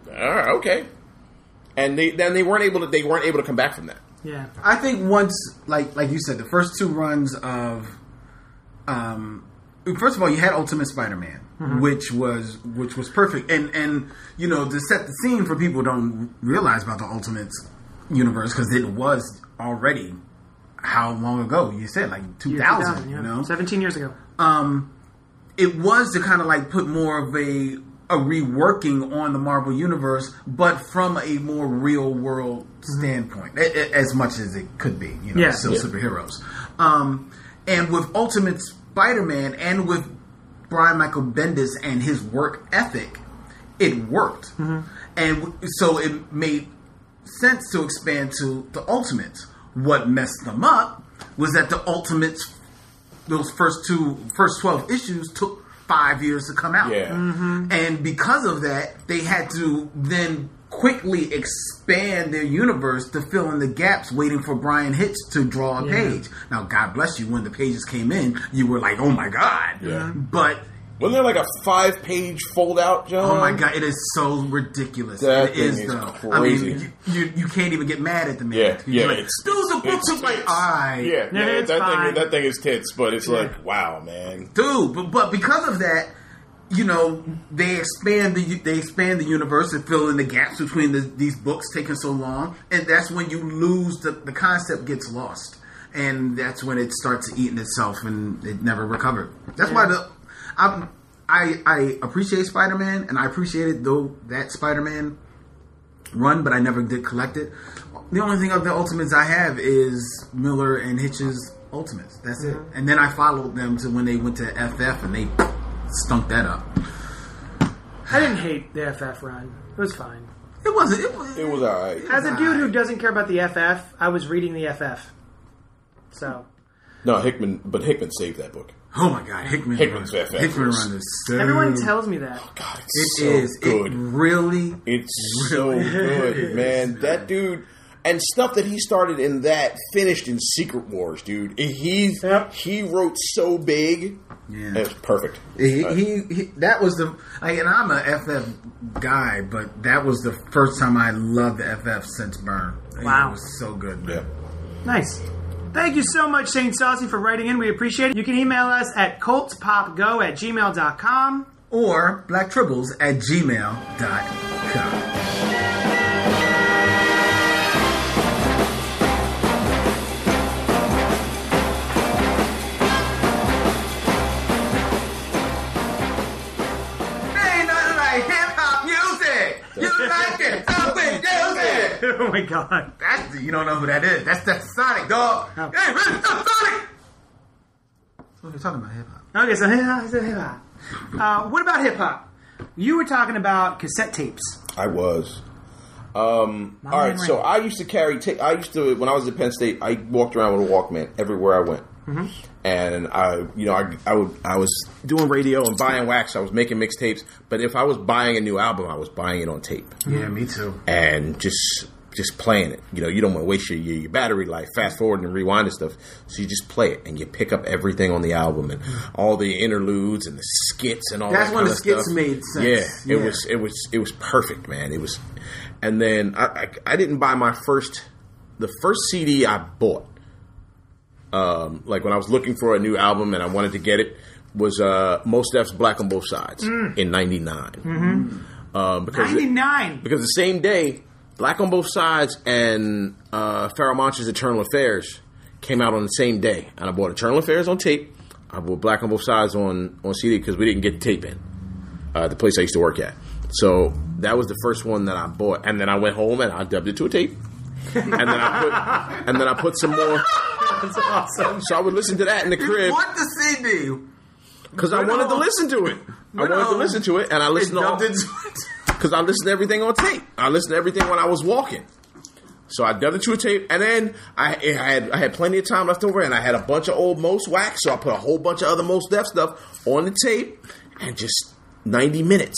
Right, okay, and they, then they weren't able to they weren't able to come back from that. Yeah. I think once, like like you said, the first two runs of, um, first of all, you had Ultimate Spider-Man, which was which was perfect, and and you know to set the scene for people who don't realize about the Ultimate universe because it was already how long ago you said like two Year thousand, 2000, you know, 17 years ago. um, it was to kind of like put more of a a reworking on the Marvel universe, but from a more real world standpoint, a- a- as much as it could be. You know, Yeah. still Yeah. superheroes. Um, and with Ultimate Spider-Man and with Brian Michael Bendis and his work ethic, it worked, and w- so it made sense to expand to the Ultimates. What messed them up was that the Ultimates those first two first 12 issues took five years to come out Yeah. Mm-hmm. and because of that they had to then quickly expand their universe to fill in the gaps waiting for Bryan Hitch to draw a page now god bless you when the pages came in you were like oh my god Yeah. but Wasn't there like a five page fold out, John? Oh my god, it is so ridiculous. That it is thing is though. crazy. I mean, you, you you can't even get mad at the man. Yeah, You're yeah, like, it's- dude, the books it's are like, alright, Yeah, Yeah, yeah, it's that fine. thing that thing is tits, but it's like wow, man. dude. But, but because of that, you know, they expand the they expand the universe and fill in the gaps between the, these books taking so long, and that's when you lose the the concept gets lost, and that's when it starts eating itself and it never recovered. That's why the I'm, I I appreciate Spider Man and I appreciated though that Spider Man run, but I never did collect it. The only thing of the Ultimates I have is Miller and Hitch's Ultimates. That's it. Mm-hmm. And then I followed them to when they went to FF and they stunk that up. I didn't hate the FF run. It was fine. It wasn't. It was. It was alright. As a dude who doesn't care about the FF, I was reading the FF. So No, Hickman, but Hickman saved that book. Oh my God, Hickman. Hickman's run. FF Hickman run is so. everyone tells me that. Oh God, it's It so is. good. It really. It's so good, is, man. That dude and stuff that he started in that finished in Secret Wars, dude. He Yep. he wrote so big. Yeah. It was perfect. He, he, uh, he that was the like, and I'm a FF guy, but that was the first time I loved the FF since Byrne. Wow. it was so good, man. Yeah. Nice. Thank you so much, Shane Saucy, for writing in. We appreciate it. You can email us at coltspopgo at gmail.com. Or blacktribbles at gmail.com. my god. That's the, you don't know who that is. That's that's Sonic, dog. Oh. Hey, man, that's Sonic. So you're talking about hip hop. Okay, so hip hop. so hip hop. Uh, what about hip hop? You were talking about cassette tapes. I was. Um, all right, so I used to carry. Ta- I used to when I was at Penn State. I walked around with a Walkman everywhere I went, Mm-hmm. and I, you know, I, I would, I was doing radio and buying wax. I was making mixtapes, but if I was buying a new album, I was buying it on tape Yeah, me too. and just just playing it. You know, you don't want to waste your, your your battery life, fast forward and rewind and stuff. So you just play it and you pick up everything on the album and all the interludes and the skits and all. That. That's that when the skits stuff. made sense. Yeah, it was it was it was perfect, man. It was, and then I, I I didn't buy my first the first CD I bought. Um, like when I was looking for a new album and I wanted to get it was uh Mos Def's Black on Both Sides in '99. Mm-hmm. Um, because it- Ninety nine. because the same day, Black on Both Sides and uh, Pharoahe Monch's Internal Affairs came out on the same day, and I bought Internal Affairs on tape. I bought Black on Both Sides on on CD because we didn't get the tape in uh, the place I used to work at. So that was the first one that I bought, and then I went home and I dubbed it to a tape, and then I put and then I put some more. That's awesome. So I would listen to that in the You crib bought the CD. because I wanted to listen to it. I wanted to listen to it, and I It listened to all, it. Because I listened to everything on tape. I listened to everything when I was walking. So I dubbed it to a tape, and then I, I had I had plenty of time left over, and I had a bunch of old Mos wax, so I put a whole bunch of other Mos Def stuff on the tape, and just ninety minutes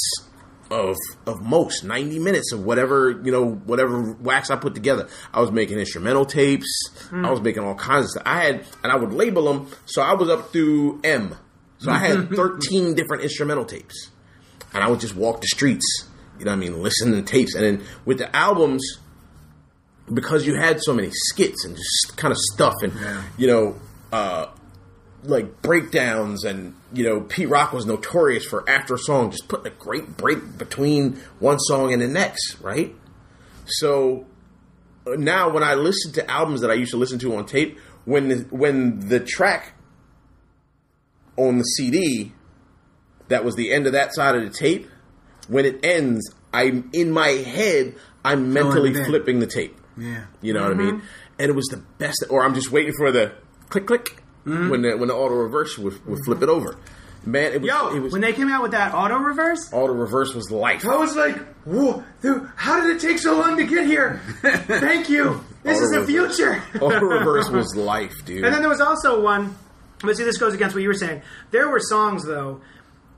of of most ninety minutes of whatever you know whatever wax I put together. I was making instrumental tapes. Hmm. I was making all kinds of stuff. I had and I would label them, so I was up through M. So I had thirteen different instrumental tapes and I would just walk the streets. You know what I mean? Listen to tapes, and then with the albums, because you had so many skits and just kind of stuff, and Yeah. you know, uh, like breakdowns, and you know, Pete Rock was notorious for after a song just putting a great break between one song and the next, right? So uh, now, when I listen to albums that I used to listen to on tape, when the, when the track on the CD that was the end of that side of the tape. When it ends, I'm in my head. I'm mentally it in. flipping the tape. Yeah. You know what I mean? Mm-hmm. And it was the best. Or I'm just waiting for the click click mm-hmm. when the when the auto reverse would, would flip it over. Man, it was Yo, it was when they came out with that auto reverse, auto reverse was life. I was like, "Whoa, dude, how did it take so long to get here? Thank you. This is the future." Auto reverse was life, dude. And then there was also one. But see, this goes against what you were saying. There were songs though.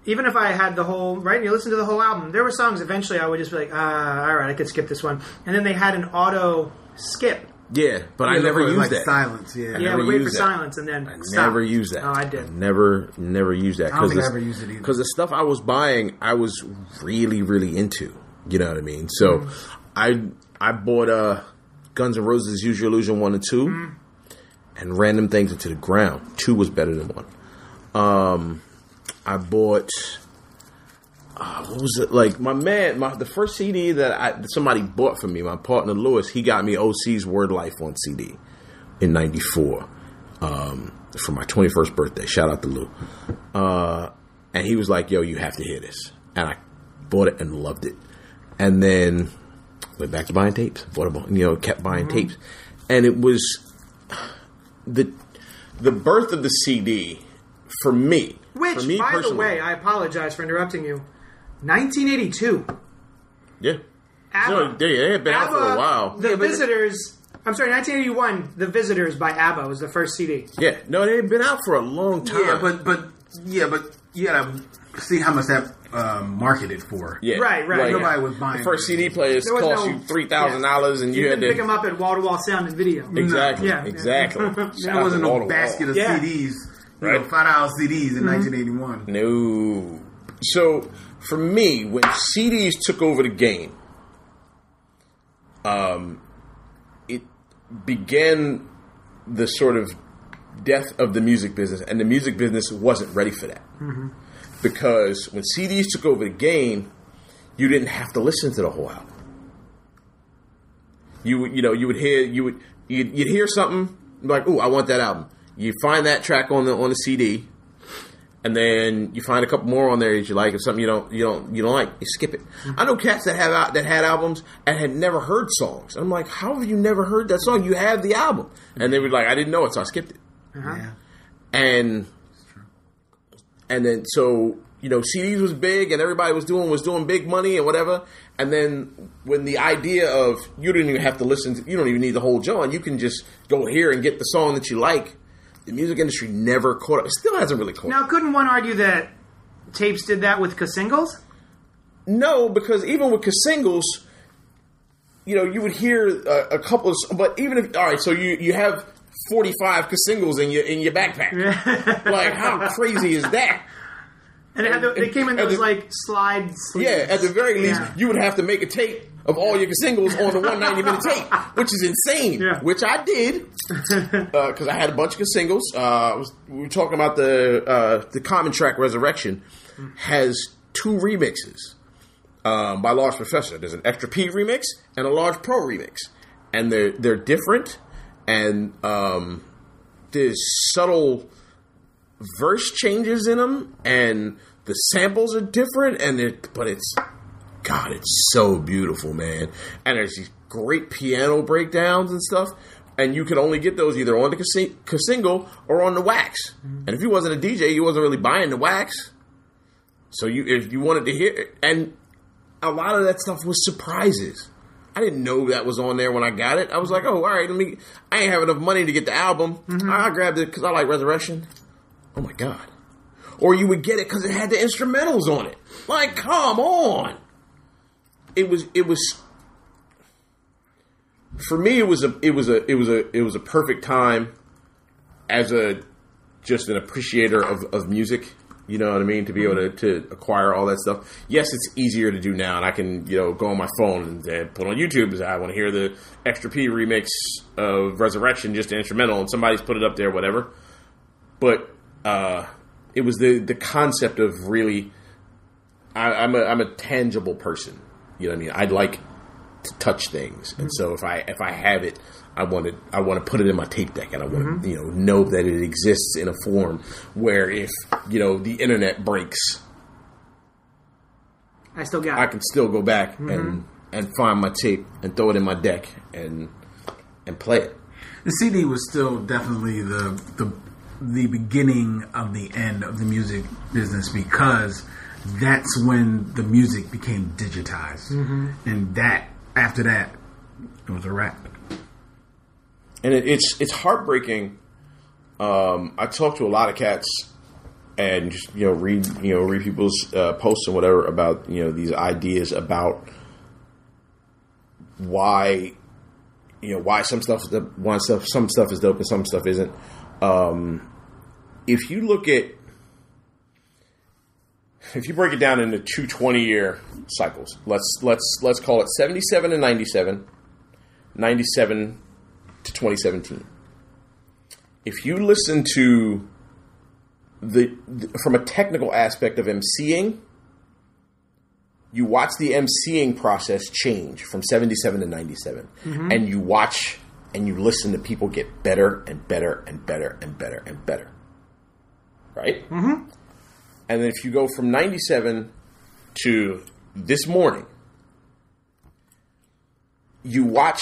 Even if I had the whole right, and you listen to the whole album, there were songs. Eventually, I would just be like, "Ah, all right, I could skip this one." And then they had an auto skip. yeah, but I You know, never for, used like that. silence. Yeah. Yeah, never we wait for that. silence and then I stop. never used that. Oh, I did. Never, never used that. I don't think I ever used it either. Because the stuff I was buying, I was really, really into. You know what I mean? So, Mm-hmm. I I bought uh, Guns N' Roses Use Your Illusion one and 2 Mm-hmm. and ran them things into the ground. Two was better than one. Um, I bought. Uh, what was it like? My man, my the first CD that I that somebody bought for me, my partner Lewis, he got me OC's Word Life on CD in '94 um, for my 21st birthday. Shout out to Lou. Uh, and he was like, "Yo, you have to hear this," and I bought it and loved it. And then went back to buying tapes. Bought a, you know, kept buying Mm-hmm. tapes, and it was the the birth of the CD for me. Which, for me by the way, I apologize for interrupting you. 1982. yeah, ABBA. No, they, they had been out for a while. The Visitors. I'm sorry, 1981. The Visitors by ABBA was the first CD. Yeah, no, they had been out for a long time. Yeah, but but yeah, but you gotta see how much that um, marketed for. yeah, Right, right. Nobody was buying The first. CD players There was cost no- you three thousand dollars, and you, You had couldn't pick them up at wall to wall sound and video. exactly, Yeah. exactly. Shout There wasn't to Wall no basket of Yeah. CDs, you Right. know, five dollar CDs in 1981. No. So for me, when CDs took over the game, um, it began the sort of death of the music business, and the music business wasn't ready for that because when CDs took over the game, you didn't have to listen to the whole album. You would, you know, you would hear, you would, you'd, you'd hear something like, "Oh, I want that album." You find that track on the on the CD, and then you find a couple more on there that you like, or something you don't you don't you don't like, you skip it. I know cats that have out that had albums and had never heard songs. I'm like, how have you never heard that song? You have the album, and they were like, I didn't know it, so I skipped it. Uh-huh. Yeah. And and then so you know CDs was big, and everybody was doing was doing big money and whatever. And then when the idea of you don't even have to listen, to, you don't even need the whole John. You can just go here and get the song that you like. The music industry never caught up. It still hasn't really caught Now, up. Now, couldn't one argue that tapes did that with singles? No, because even with singles, you know, you would hear a, a couple of, but even if all right, so you you have forty five singles in your in your backpack. like how crazy is that? And had the, they came in those the- like slide. Sleeves. Yeah, at the very least, Yeah. you would have to make a tape of all your singles on the 190 minute tape, which is insane. Yeah. Which I did because I had a bunch of singles. Uh, was, we were talking about the uh, the Common Track Resurrection has two remixes um, by Large Professor. There's an Extra P remix and a Large Pro remix, and they're they're different, and um, there's subtle verse changes in them, and the samples are different, and it but it's God, it's so beautiful, man. And there's these great piano breakdowns and stuff. And you could only get those either on the casi- single or on the wax. Mm-hmm. And if you wasn't a DJ, you wasn't really buying the wax. So you, if you wanted to hear, it, and a lot of that stuff was surprises. I didn't know that was on there when I got it. I was like, oh, all right, let me. I ain't have enough money to get the album. Mm-hmm. I grabbed it because I like Resurrection. Oh my god! Or you would get it because it had the instrumentals on it. Like, come on! It was. It was. For me, it was a. It was a. It was a. It was a perfect time. As a, just an appreciator of, of music. You know what I mean? To be able to, to acquire all that stuff. Yes, it's easier to do now, and I can you know go on my phone and, and put on YouTube. say, I want to hear the Extra P remix of Resurrection, just instrumental, and somebody's put it up there, whatever but uh, it was the the concept of really. I, I'm a I'm a tangible person. You know what I mean? I'd like to touch things, and so if I if I have it, I want to I want to put it in my tape deck, and I want to mm-hmm. you know know that it exists in a form where if you know the internet breaks, I still got I it. can still go back and mm-hmm. and find my tape and throw it in my deck and and play it. The CD was still definitely the the the beginning of the end of the music business because that's when the music became digitized, and that after that it was a wrap. and it, it's it's heartbreaking. Um, I talk to a lot of cats and just you know read you know read people's uh, posts and whatever about you know these ideas about why you know why some stuff the why stuff some stuff is dope and some stuff isn't. Um, if you look at if you break it down into two 20 year cycles, let's let's let's call it 77 and 97, 97 to 2017. If you listen to the, the from a technical aspect of emceeing, you watch the emceeing process change from 77 to 97 and you watch and you listen to people get better and better and better and better and better right mm-hmm. And then if you go from 97 to this morning you watch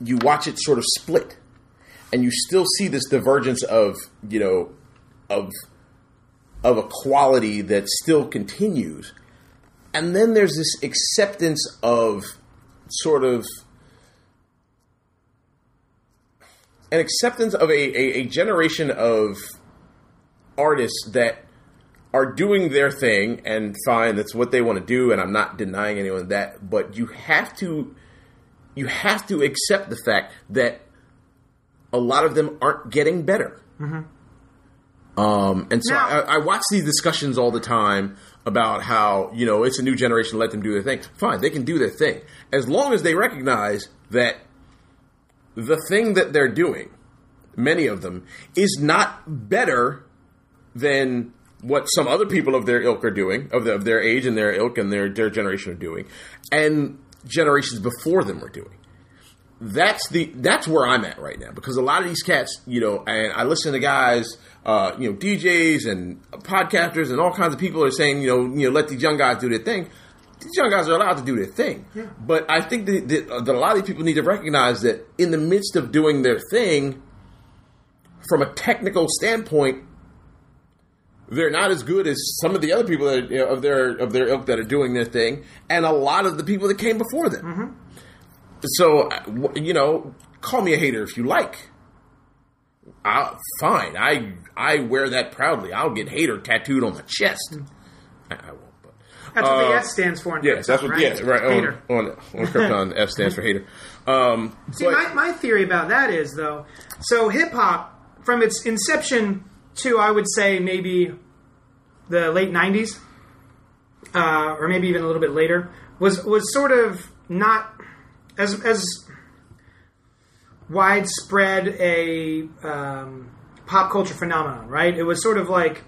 you watch it sort of split. And you still see this divergence of you know of of a quality that still continues. And then there's this acceptance of sort of an acceptance of a, a, a generation of artists that are doing their thing and fine that's what they want to do and i'm not denying anyone that but you have to you have to accept the fact that a lot of them aren't getting better um, and so Now- I, I watch these discussions all the time about how you know it's a new generation. Let them do their thing. Fine, they can do their thing as long as they recognize that the thing that they're doing, many of them, is not better than what some other people of their ilk are doing, of, the, of their age and their ilk and their their generation are doing, and generations before them are doing. that's the that's where I'm at right now because a lot of these cats, you know, and I listen to guys, uh, you know, DJs and podcasters and all kinds of people are saying, you know, you know, let these young guys do their thing. These young guys are allowed to do their thing, but I think that, that, that a lot of these people need to recognize that in the midst of doing their thing, from a technical standpoint, they're not as good as some of the other people that, you know, of their of their ilk that are doing their thing, and a lot of the people that came before them. So, uh, you know, call me a hater if you like. i fine. I I wear that proudly. I'll get hater tattooed on my chest. I, I won't. But That's what Uh, the S stands for. In yes, that's what. Krypton, Yes, right. On, Hater. on, on Krypton, F stands for hater. Um, See, but- my, my theory about that is though, so hip hop from its inception to I would say maybe the late '90s, uh, or maybe even a little bit later, was was sort of not as as widespread a um, pop culture phenomenon, right? It was sort of like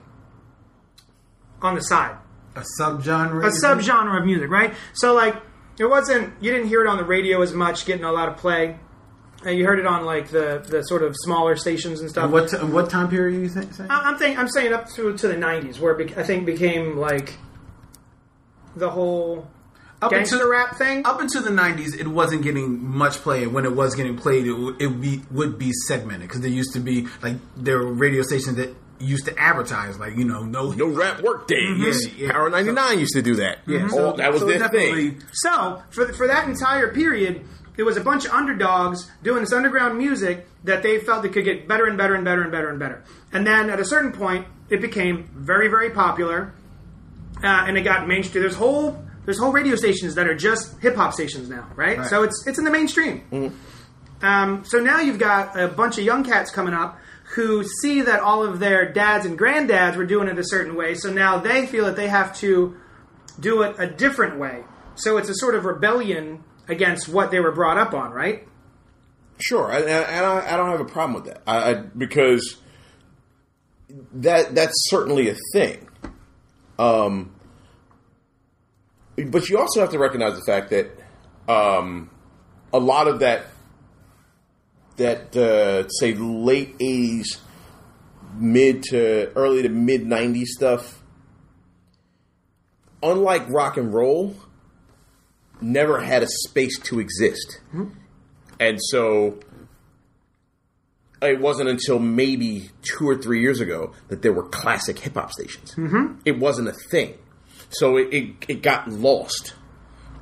on the side A subgenre. a subgenre of music, right? So like it wasn't you didn't hear it on the radio as much, getting a lot of play. And you heard it on like the, the sort of smaller stations and stuff. And what t- what time period are you th- saying? I- I'm think I'm saying up to to the '90s, where it bec- I think became like the whole Up gangster until rap thing. up until the '90s, it wasn't getting much play. And when it was getting played, it, w- it would be would be segmented because there used to be like there were radio stations that used to advertise like you know no no rap work days. Mm-hmm. Yeah, yeah. Power ninety nine used to do that. Mm-hmm. Yeah, Oh, that was so their definitely- thing. So for for that entire period, it was a bunch of underdogs doing this underground music that they felt they could get better and better and better and better and better. And then at a certain point, it became very very popular, uh, and it got mainstream. There's whole there's whole radio stations that are just hip hop stations now, right? Right. So it's it's in the mainstream. Um, so now you've got a bunch of young cats coming up who see that all of their dads and granddads were doing it a certain way. So now they feel that they have to do it a different way. So it's a sort of rebellion against what they were brought up on, right? Sure, and, I, I don't have a problem with that. I, I because that that's certainly a thing. Um, but you also have to recognize the fact that um, a lot of that that uh, say late '80s, mid to early to mid '90s stuff, unlike rock and roll, never had a space to exist. And so it wasn't until maybe two or three years ago that there were classic hip hop stations. Mm-hmm. It wasn't a thing. So it, it, it got lost,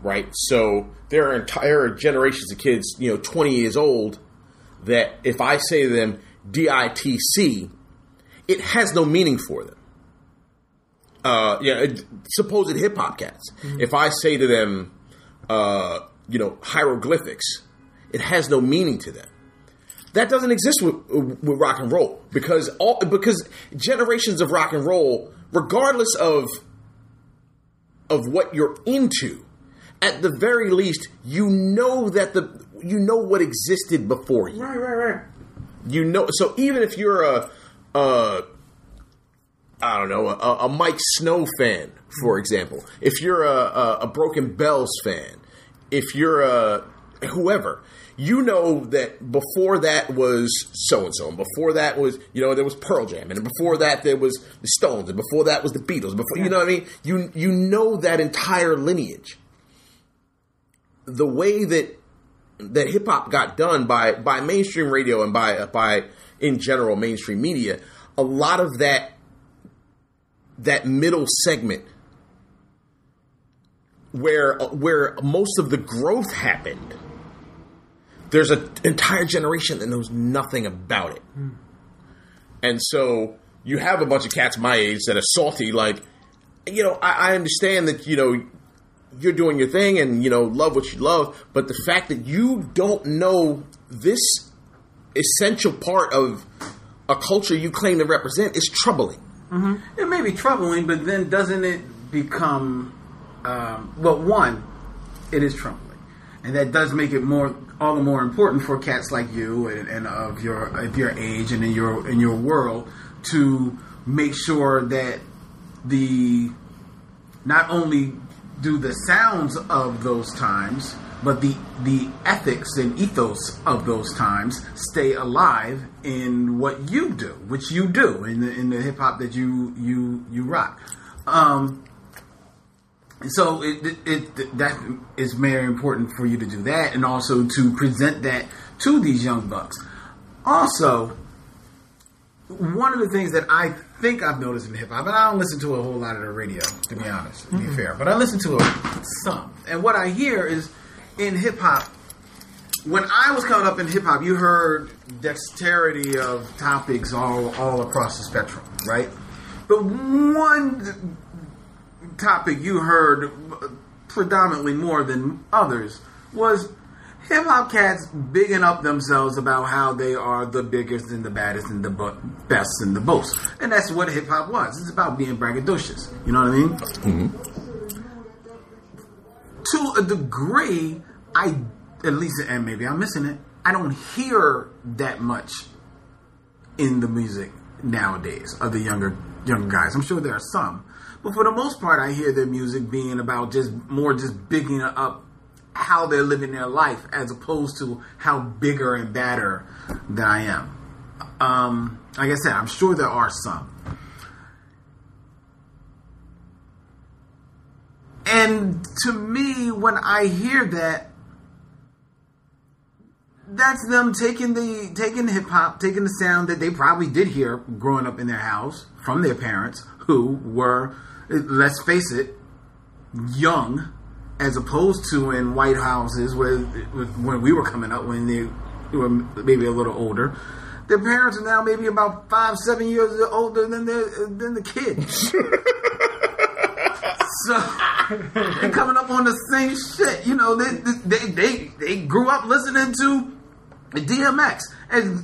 right? So there are entire generations of kids, you know, 20 years old, that if I say to them DITC, it has no meaning for them. Uh, yeah, supposed hip hop cats. If I say to them, uh, you know, hieroglyphics, it has no meaning to them. That doesn't exist with, with rock and roll because all because generations of rock and roll, regardless of of what you're into, at the very least, you know that the you know what existed before you. Right, right, right. You know, so even if you're a, a I don't know, a, a Miike Snow fan, for hmm. example, if you're a, a, a Broken Bells fan, if you're a whoever, you know that before that was so and so, and before that was you know there was Pearl Jam, and before that there was the Stones, and before that was the Beatles. Before you know what I mean, you you know that entire lineage. The way that that hip hop got done by by mainstream radio and by by in general mainstream media, a lot of that that middle segment where uh, where most of the growth happened. There's an entire generation that knows nothing about it, hmm. and so you have a bunch of cats my age that are salty. Like, you know, I, I understand that you know you're doing your thing and you know love what you love but the fact that you don't know this essential part of a culture you claim to represent is troubling It may be troubling, but then doesn't it become? Um, well, one, it is troubling, and that does make it more all the more important for cats like you and, and of your of your age and in your in your world to make sure that the not only do the sounds of those times but the the ethics and ethos of those times stay alive in what you do, which you do in the in the hip hop that you you you rock. Um, so it, it, it that is very important for you to do that, and also to present that to these young bucks. Also, one of the things that I think I've noticed in hip hop, and I don't listen to a whole lot of the radio, to be honest, to be fair, but I listen to it some. And what I hear is in hip hop, when I was coming up in hip hop, you heard dexterity of topics all all across the spectrum, right? But one topic you heard predominantly more than others was hip hop cats bigging up themselves about how they are the biggest and the baddest and the best and the most. And that's what hip hop was. It's about being braggadocious. You know what I mean? Mm-hmm. To a degree, I, at least, and maybe I'm missing it, I don't hear that much in the music nowadays of the younger younger guys. I'm sure there are some, but for the most part, I hear their music being about just more just bigging up how they're living their life as opposed to how bigger and badder than I am. Um, like I said, I'm sure there are some. And to me, when I hear that, that's them taking the taking hip hop, taking the sound that they probably did hear growing up in their house from their parents, who were, let's face it, young, as opposed to in white houses where when we were coming up, when they were maybe a little older. Their parents are now maybe about five, seven years older than the than the kids. so they're coming up on the same shit. You know, they they they, they grew up listening to DMX. As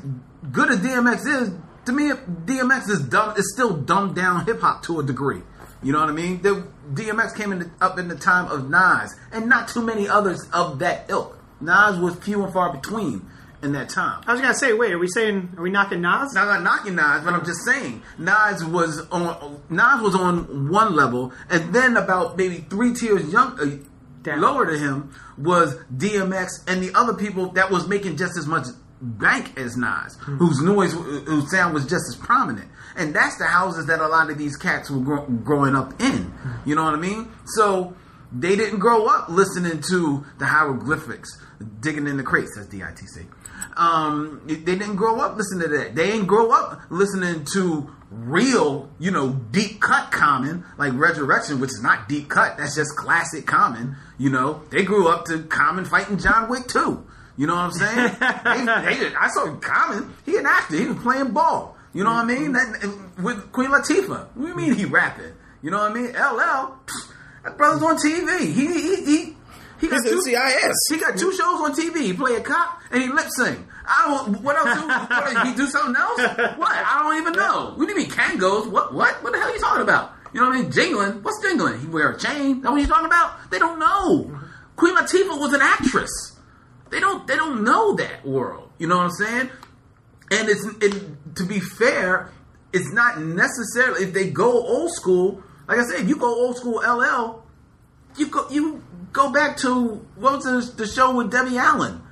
good as DMX is, to me, DMX is dumb. Is still dumbed down hip hop to a degree. You know what I mean? The DMX came in the, up in the time of Nas, and not too many others of that ilk. Nas was few and far between in that time. I was gonna say, wait, are we saying are we knocking Nas? Now, I'm not knocking Nas, but I'm just saying Nas was on Nas was on one level, and then about maybe three tiers young, uh, Down. lower to him was DMX and the other people that was making just as much bank as Nas, hmm. whose noise, whose sound was just as prominent. And that's the houses that a lot of these cats were grow, growing up in. Hmm. You know what I mean? So they didn't grow up listening to the hieroglyphics, digging in the crates, as DITC. Um, they didn't grow up listening to that. They didn't grow up listening to real, you know, deep cut common, like Resurrection, which is not deep cut, that's just classic common. You know, they grew up to common fighting John Wick too. You know what I'm saying? they, they, I saw Common. He an actor. He was playing ball. You know what I mean? That, with Queen Latifah. What do you mean he rapping? You know what I mean? LL. pfft, That brother's on TV. He he he. He got two, CIS. He got two shows on TV. He play a cop and he lip sing. I don't. What else? Do, what, he do something else? What? I don't even know. What do you mean Kangos? What? What? What the hell are you talking about? You know what I mean? Jingling. What's jingling? He wear a chain. That what you talking about? They don't know. Queen Latifah was an actress. They don't. They don't know that world. You know what I'm saying? And it's it, to be fair, it's not necessarily if they go old school. Like I said, if you go old school LL, you go you go back to what was the, the show with Debbie Allen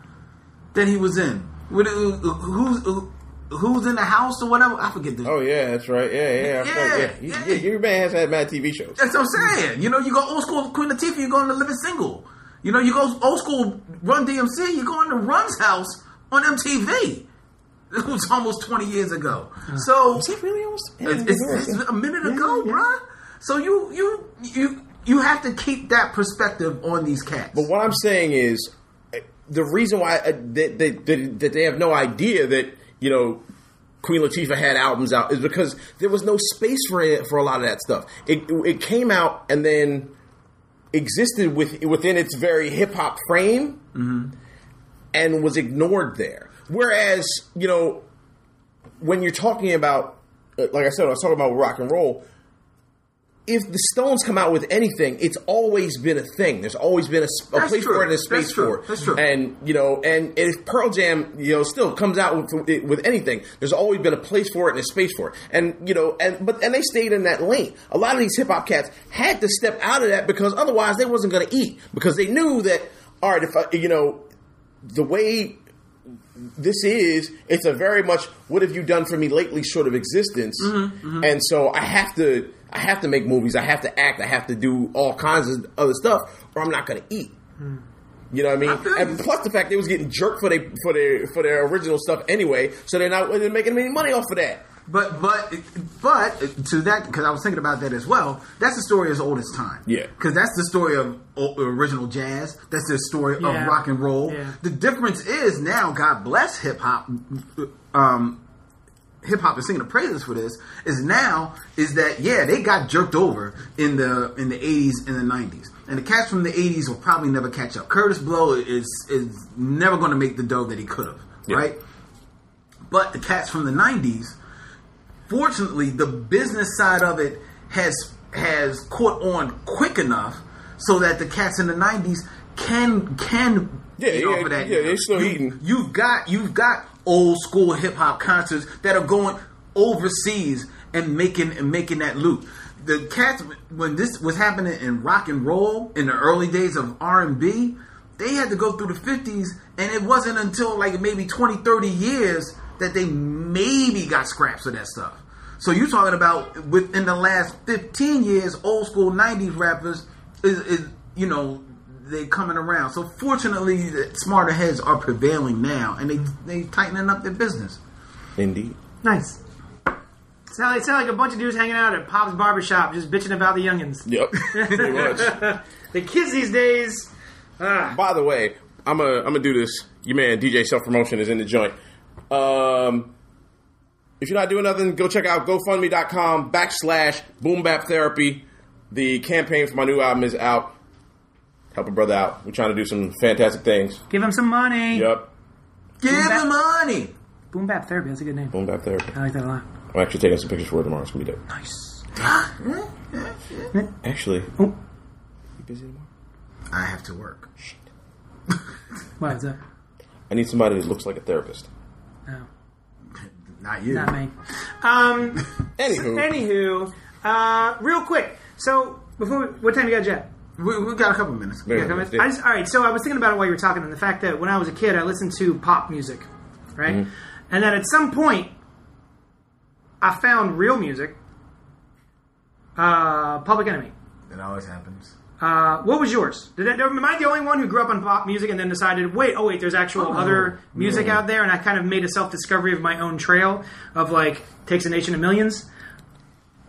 that he was in. With, uh, who's who's in the house or whatever? I forget the. Oh yeah, that's right. Yeah, yeah, Yeah, yeah. yeah. You- yeah. yeah, Your man has had mad TV shows. That's what I'm saying. You know, you go old school Queen Latifah, you go on the Living Single. You know, you go old school Run DMC, you go on the Run's house on MTV. It was almost 20 years ago. So Was it really almost? It's, it's, it's a minute ago, bruh. So you you you you have to keep that perspective on these cats. But what I'm saying is, uh, the reason why uh, that they, that, that they have no idea that you know Queen Latifah had albums out is because there was no space for it for a lot of that stuff. It it came out and then existed with within its very hip hop frame and was ignored there. Whereas you know when you're talking about, uh, like I said, I was talking about rock and roll if the Stones come out with anything, it's always been a thing. There's always been a, That's place true. for it and a That's space true. for it. That's true. And you know, and if Pearl Jam, you know, still comes out with, with anything, there's always been a place for it and a space for it. And you know, and but and they stayed in that lane. A lot of these hip hop cats had to step out of that because otherwise they wasn't going to eat because they knew that all right, if I, you know, the way this is, it's a very much what have you done for me lately sort of existence, mm-hmm. Mm-hmm. and so I have to, I have to make movies, I have to act, I have to do all kinds of other stuff, or I'm not going to eat. You know what I mean? feel and plus the fact they was getting jerked for their for their for their original stuff anyway, so they're not they're making any money off of that. But but but to that because I was thinking about that as well. That's the story as old as time. Yeah. because that's the story of original jazz. That's the story Yeah. of rock and roll. Yeah. The difference is now, God bless hip hop. Um, hip hop is singing the praises for this. Is now is that yeah they got jerked over in the in the eighties and the nineties. And the cats from the '80s will probably never catch up. Kurtis Blow is is never going to make the dough that he could have, Yeah. right? But the cats from the '90s, fortunately, the business side of it has has caught on quick enough so that the cats in the '90s can can Yeah, yeah, yeah, they're still You- eating. You've got you've got old school hip hop concerts that are going overseas and making and making that loot. The cats when this was happening in rock and roll in the early days of R and B, they had to go through the fifties, and it wasn't until like maybe 20, 30 years that they maybe got scraps of that stuff. So you're talking about within the last fifteen years, old school '90s rappers is, is you know they coming around. So fortunately, the smarter heads are prevailing now, and they they tightening up their business. Indeed. Nice. Sound like, sound like a bunch of dudes hanging out at Pop's barbershop just bitching about the youngins. Yep. Pretty much. The kids these days. ah, By the way, I'm a I'm gonna do this. Your man DJ Self Promotion is in the joint. Um, if you're not doing nothing, go check out GoFundMe.com backslash Boom Bap Therapy. The campaign for my new album is out. Help a brother out. We're trying to do some fantastic things. give him some money. Yep. Give him them money. Boom Bap Therapy. That's a good name. Boom Bap Therapy. I like that a lot. I'm actually taking some pictures for it tomorrow. It's gonna be dope. Nice. Actually, Oh, you busy tomorrow? I have to work. what is that? I need somebody that looks like a therapist. No, Not you. not me. Um, Anywho, anywho, uh, real quick. So, before we, what time you got, Jet? We, we got a couple minutes. Yeah. Yeah, come in. I just, all right, so I was thinking about it while you were talking, and the fact that when I was a kid, I listened to pop music, right? Mm-hmm. And then at some point, I found real music. Uh, Public Enemy. It always happens. Uh, what was yours? Did I, am I the only one who grew up on pop music and then decided, wait, oh wait, there's actual Oh, other music no. out there, and I kind of made a self discovery of my own trail of like takes a nation of millions.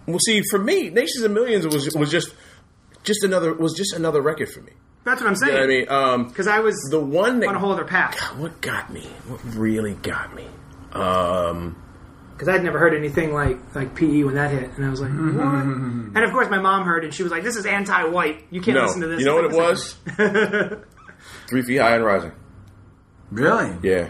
well, see, for me, Nations of Millions was was just just another was just another record for me. That's what I'm You know what I saying. mean? Um, Because I was the one that on a whole other path. what got me, what really got me, um, because I'd never heard anything like like PE when that hit, and I was like, what? and of course, my mom heard, and she was like, "This is anti-white. You can't no, listen to this." you know what it was? Three feet high and rising. Really? Yeah,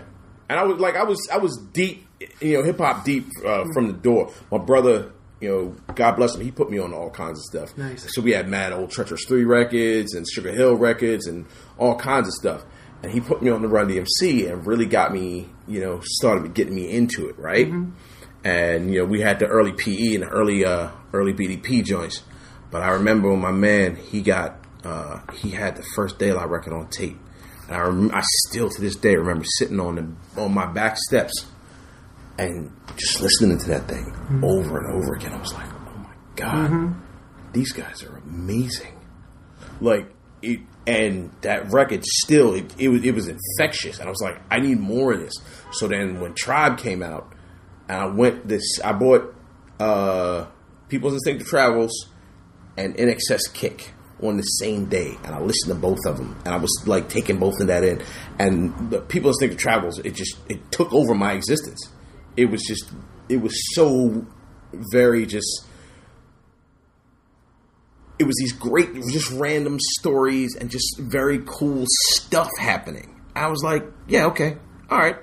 and I was like, I was, I was deep, you know, hip hop deep uh, from the door. My brother, you know, God bless him, he put me on all kinds of stuff. Nice. So we had mad old Treacherous Three records and Sugar Hill records and all kinds of stuff. And he put me on the Run DMC and really got me, you know, started getting me into it, right? And you know, we had the early PE and the early, uh, early BDP joints. But I remember when my man, he got, uh, he had the first De La record on tape. And I, rem- I still to this day remember sitting on the on my back steps and just listening to that thing over and over again. I was like, oh my god, these guys are amazing. Like it, and that record still it, it was it was infectious, and I was like, I need more of this. So then when Tribe came out, and I went this, I bought uh, People's Instinctive Travels and INXS Kick on the same day, and I listened to both of them, and I was like taking both of that in, and the People's Instinctive Travels, it just it took over my existence. It was just, it was so very just. It was these great, just random stories and just very cool stuff happening. I was like, yeah, okay, all right.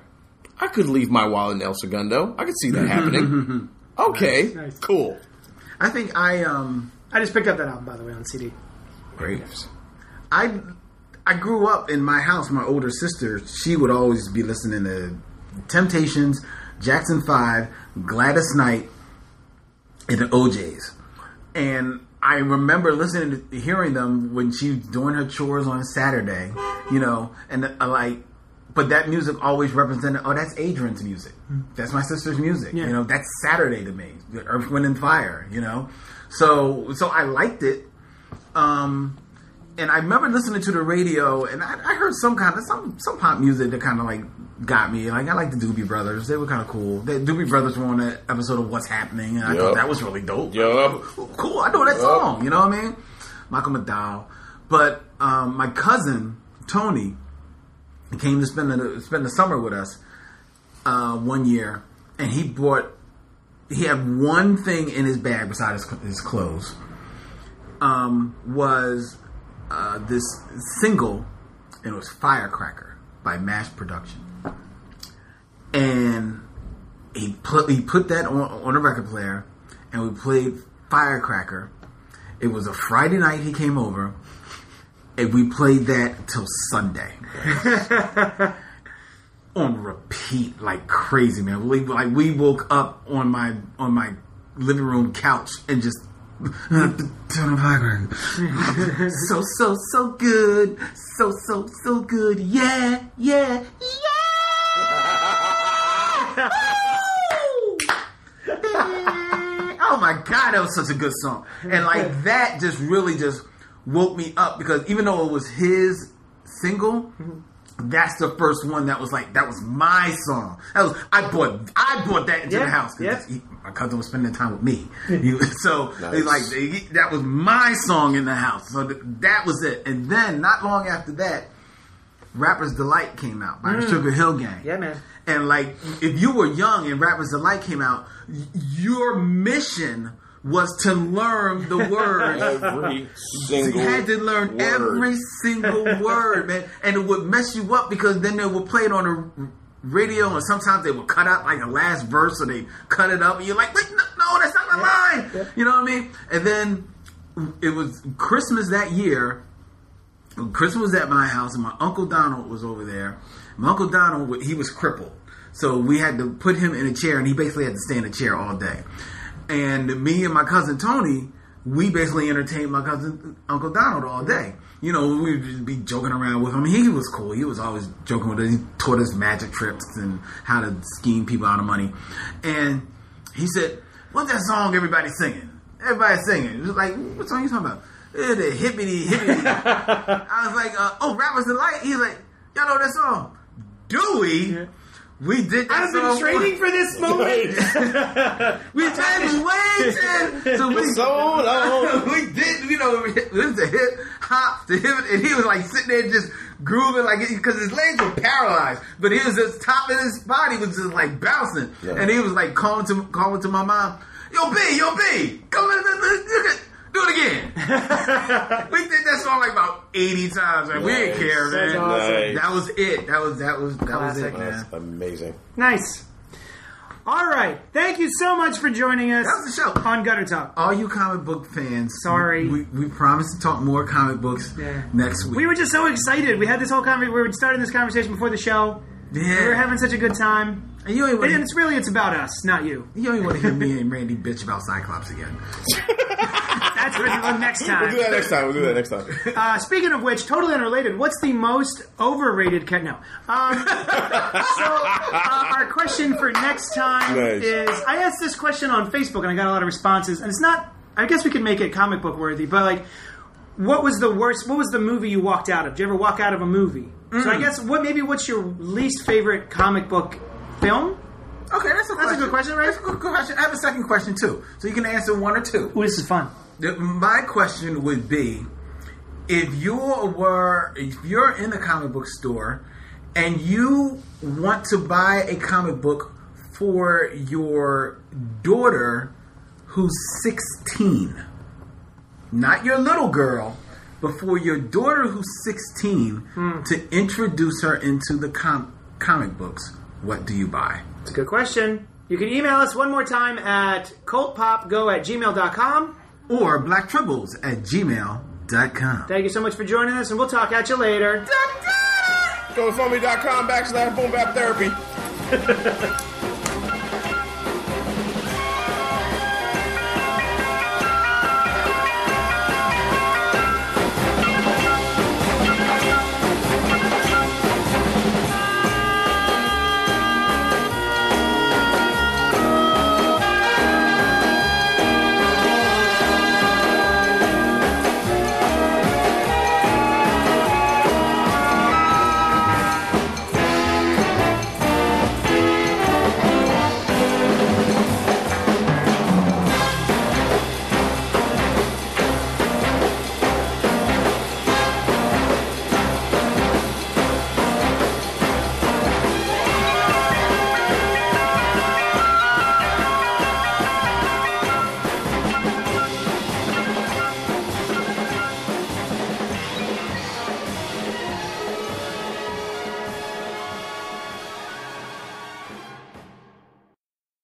I could leave my wallet in El Segundo. I could see that happening. Okay, Nice, nice. cool. I think I um I just picked up that album by the way on CD. Great. I I grew up in my house. My older sister, she would always be listening to Temptations, Jackson Five, Gladys Knight, and the O'Jays. And I remember listening to hearing them when she was doing her chores on Saturday, you know, and uh, like, but that music always represented. Oh, that's Adrian's music. That's my sister's music. Yeah. You know, that's Saturday to me. Earth, Wind, and Fire. You know, so so I liked it. Um, and I remember listening to the radio, and I, I heard some kind of some some pop music that kind of like got me. Like I like the Doobie Brothers; they were kind of cool. The Doobie Brothers were on that episode of What's Happening, and I thought that was really dope. Yup. Cool, I know that Yup. song. You know what I mean? Michael McDonald. But um, my cousin Tony came to spend the spend the summer with us uh, one year, and he brought he had one thing in his bag besides his, his clothes. Um, was uh, this single, and it was Firecracker by Mass Production, and he put he put that on on a record player, and we played Firecracker. It was a Friday night. He came over, and we played that till Sunday on repeat like crazy, man. We like we woke up on my on my living room couch and just. so so so good, so so so good. Yeah yeah yeah. Oh my god, that was such a good song. And like that just really just woke me up because even though it was his single, mm-hmm. That's the first one that was like that was my song. That was I bought I brought that into Yeah, the house because he- my cousin was spending time with me. He- so Nice. like he- that was my song in the house. So th- that was it. And then not long after that, Rapper's Delight came out by the mm. Sugar Hill Gang. Yeah, man. And like, if you were young and Rappers Delight came out, y- your mission was to learn the words. Every single. you had to learn word. every single word, man, and it would mess you up because then they would play it on the radio, and sometimes they would cut out like the last verse, or they cut it up, and you're like, wait, no, no that's not the line. You know what I mean? And then it was Christmas that year. Christmas was at my house, and my uncle Donald was over there. My uncle Donald, he was crippled, so we had to put him in a chair, and he basically had to stay in a chair all day. And me and my cousin Tony, we basically entertained my cousin Uncle Donald all day. You know, we'd just be joking around with him. He was cool. He was always joking with us. He taught us magic tricks and how to scheme people out of money. And he said, "What's that song everybody's singing? Everybody's singing." It was like, "What song are you talking about?" Eh, the hippity hippity. I was like, uh, "Oh, rappers delight." He's like, "Y'all know that song?" Do Dewey. We did I've been training for this moment. we been waiting. So we so long. we did, you know, it was a hip hop to him, and he was like sitting there just grooving, like because his legs were paralyzed, but he was just top of his body was just like bouncing, Yeah. and he was like calling to calling to my mom, "Yo, B, yo, B, come in, look at- do it again." we did that song like about eighty times, man. We didn't care, man. awesome. Nice. That was it. That was that was that Classic. was it, man. That's amazing. nice. All right. Thank you so much for joining us That was the show. on Gutter Talk. all you comic book fans, Sorry. we, we promise to talk more comic books Yeah. next week. We were just so excited. We had this whole conversation. We were starting this conversation before the show. yeah. We were having such a good time. And you ain't want And it's really it's about us, not you. you only want to hear me and Randy bitch about Cyclops again. That's for the next time. We'll do that next time. We'll do that next time. Uh, speaking of which, totally unrelated. What's the most overrated cat? No. Um, so uh, our question for next time Nice. is: I asked this question on Facebook and I got a lot of responses, and it's not. I guess we could make it comic book worthy, but like, what was the worst? What was the movie you walked out of? Did you ever walk out of a movie? So I guess what maybe what's your least favorite comic book film? Okay, that's a That's a good question, right? That's a good question. I have a second question too, so you can answer one or two. Ooh, this is fun. The- My question would be: If you were, if you're in the comic book store and you want to buy a comic book for your daughter who's 16, not your little girl, but for your daughter who's 16 hmm. to introduce her into the com- comic books, what do you buy? It's a good question. You can email us one more time at cultpopgo at gmail.com. Or Black Tribbles at gmail.com. Thank you so much for joining us, and we'll talk at you later. GoFundMe.com backslash boom bap therapy.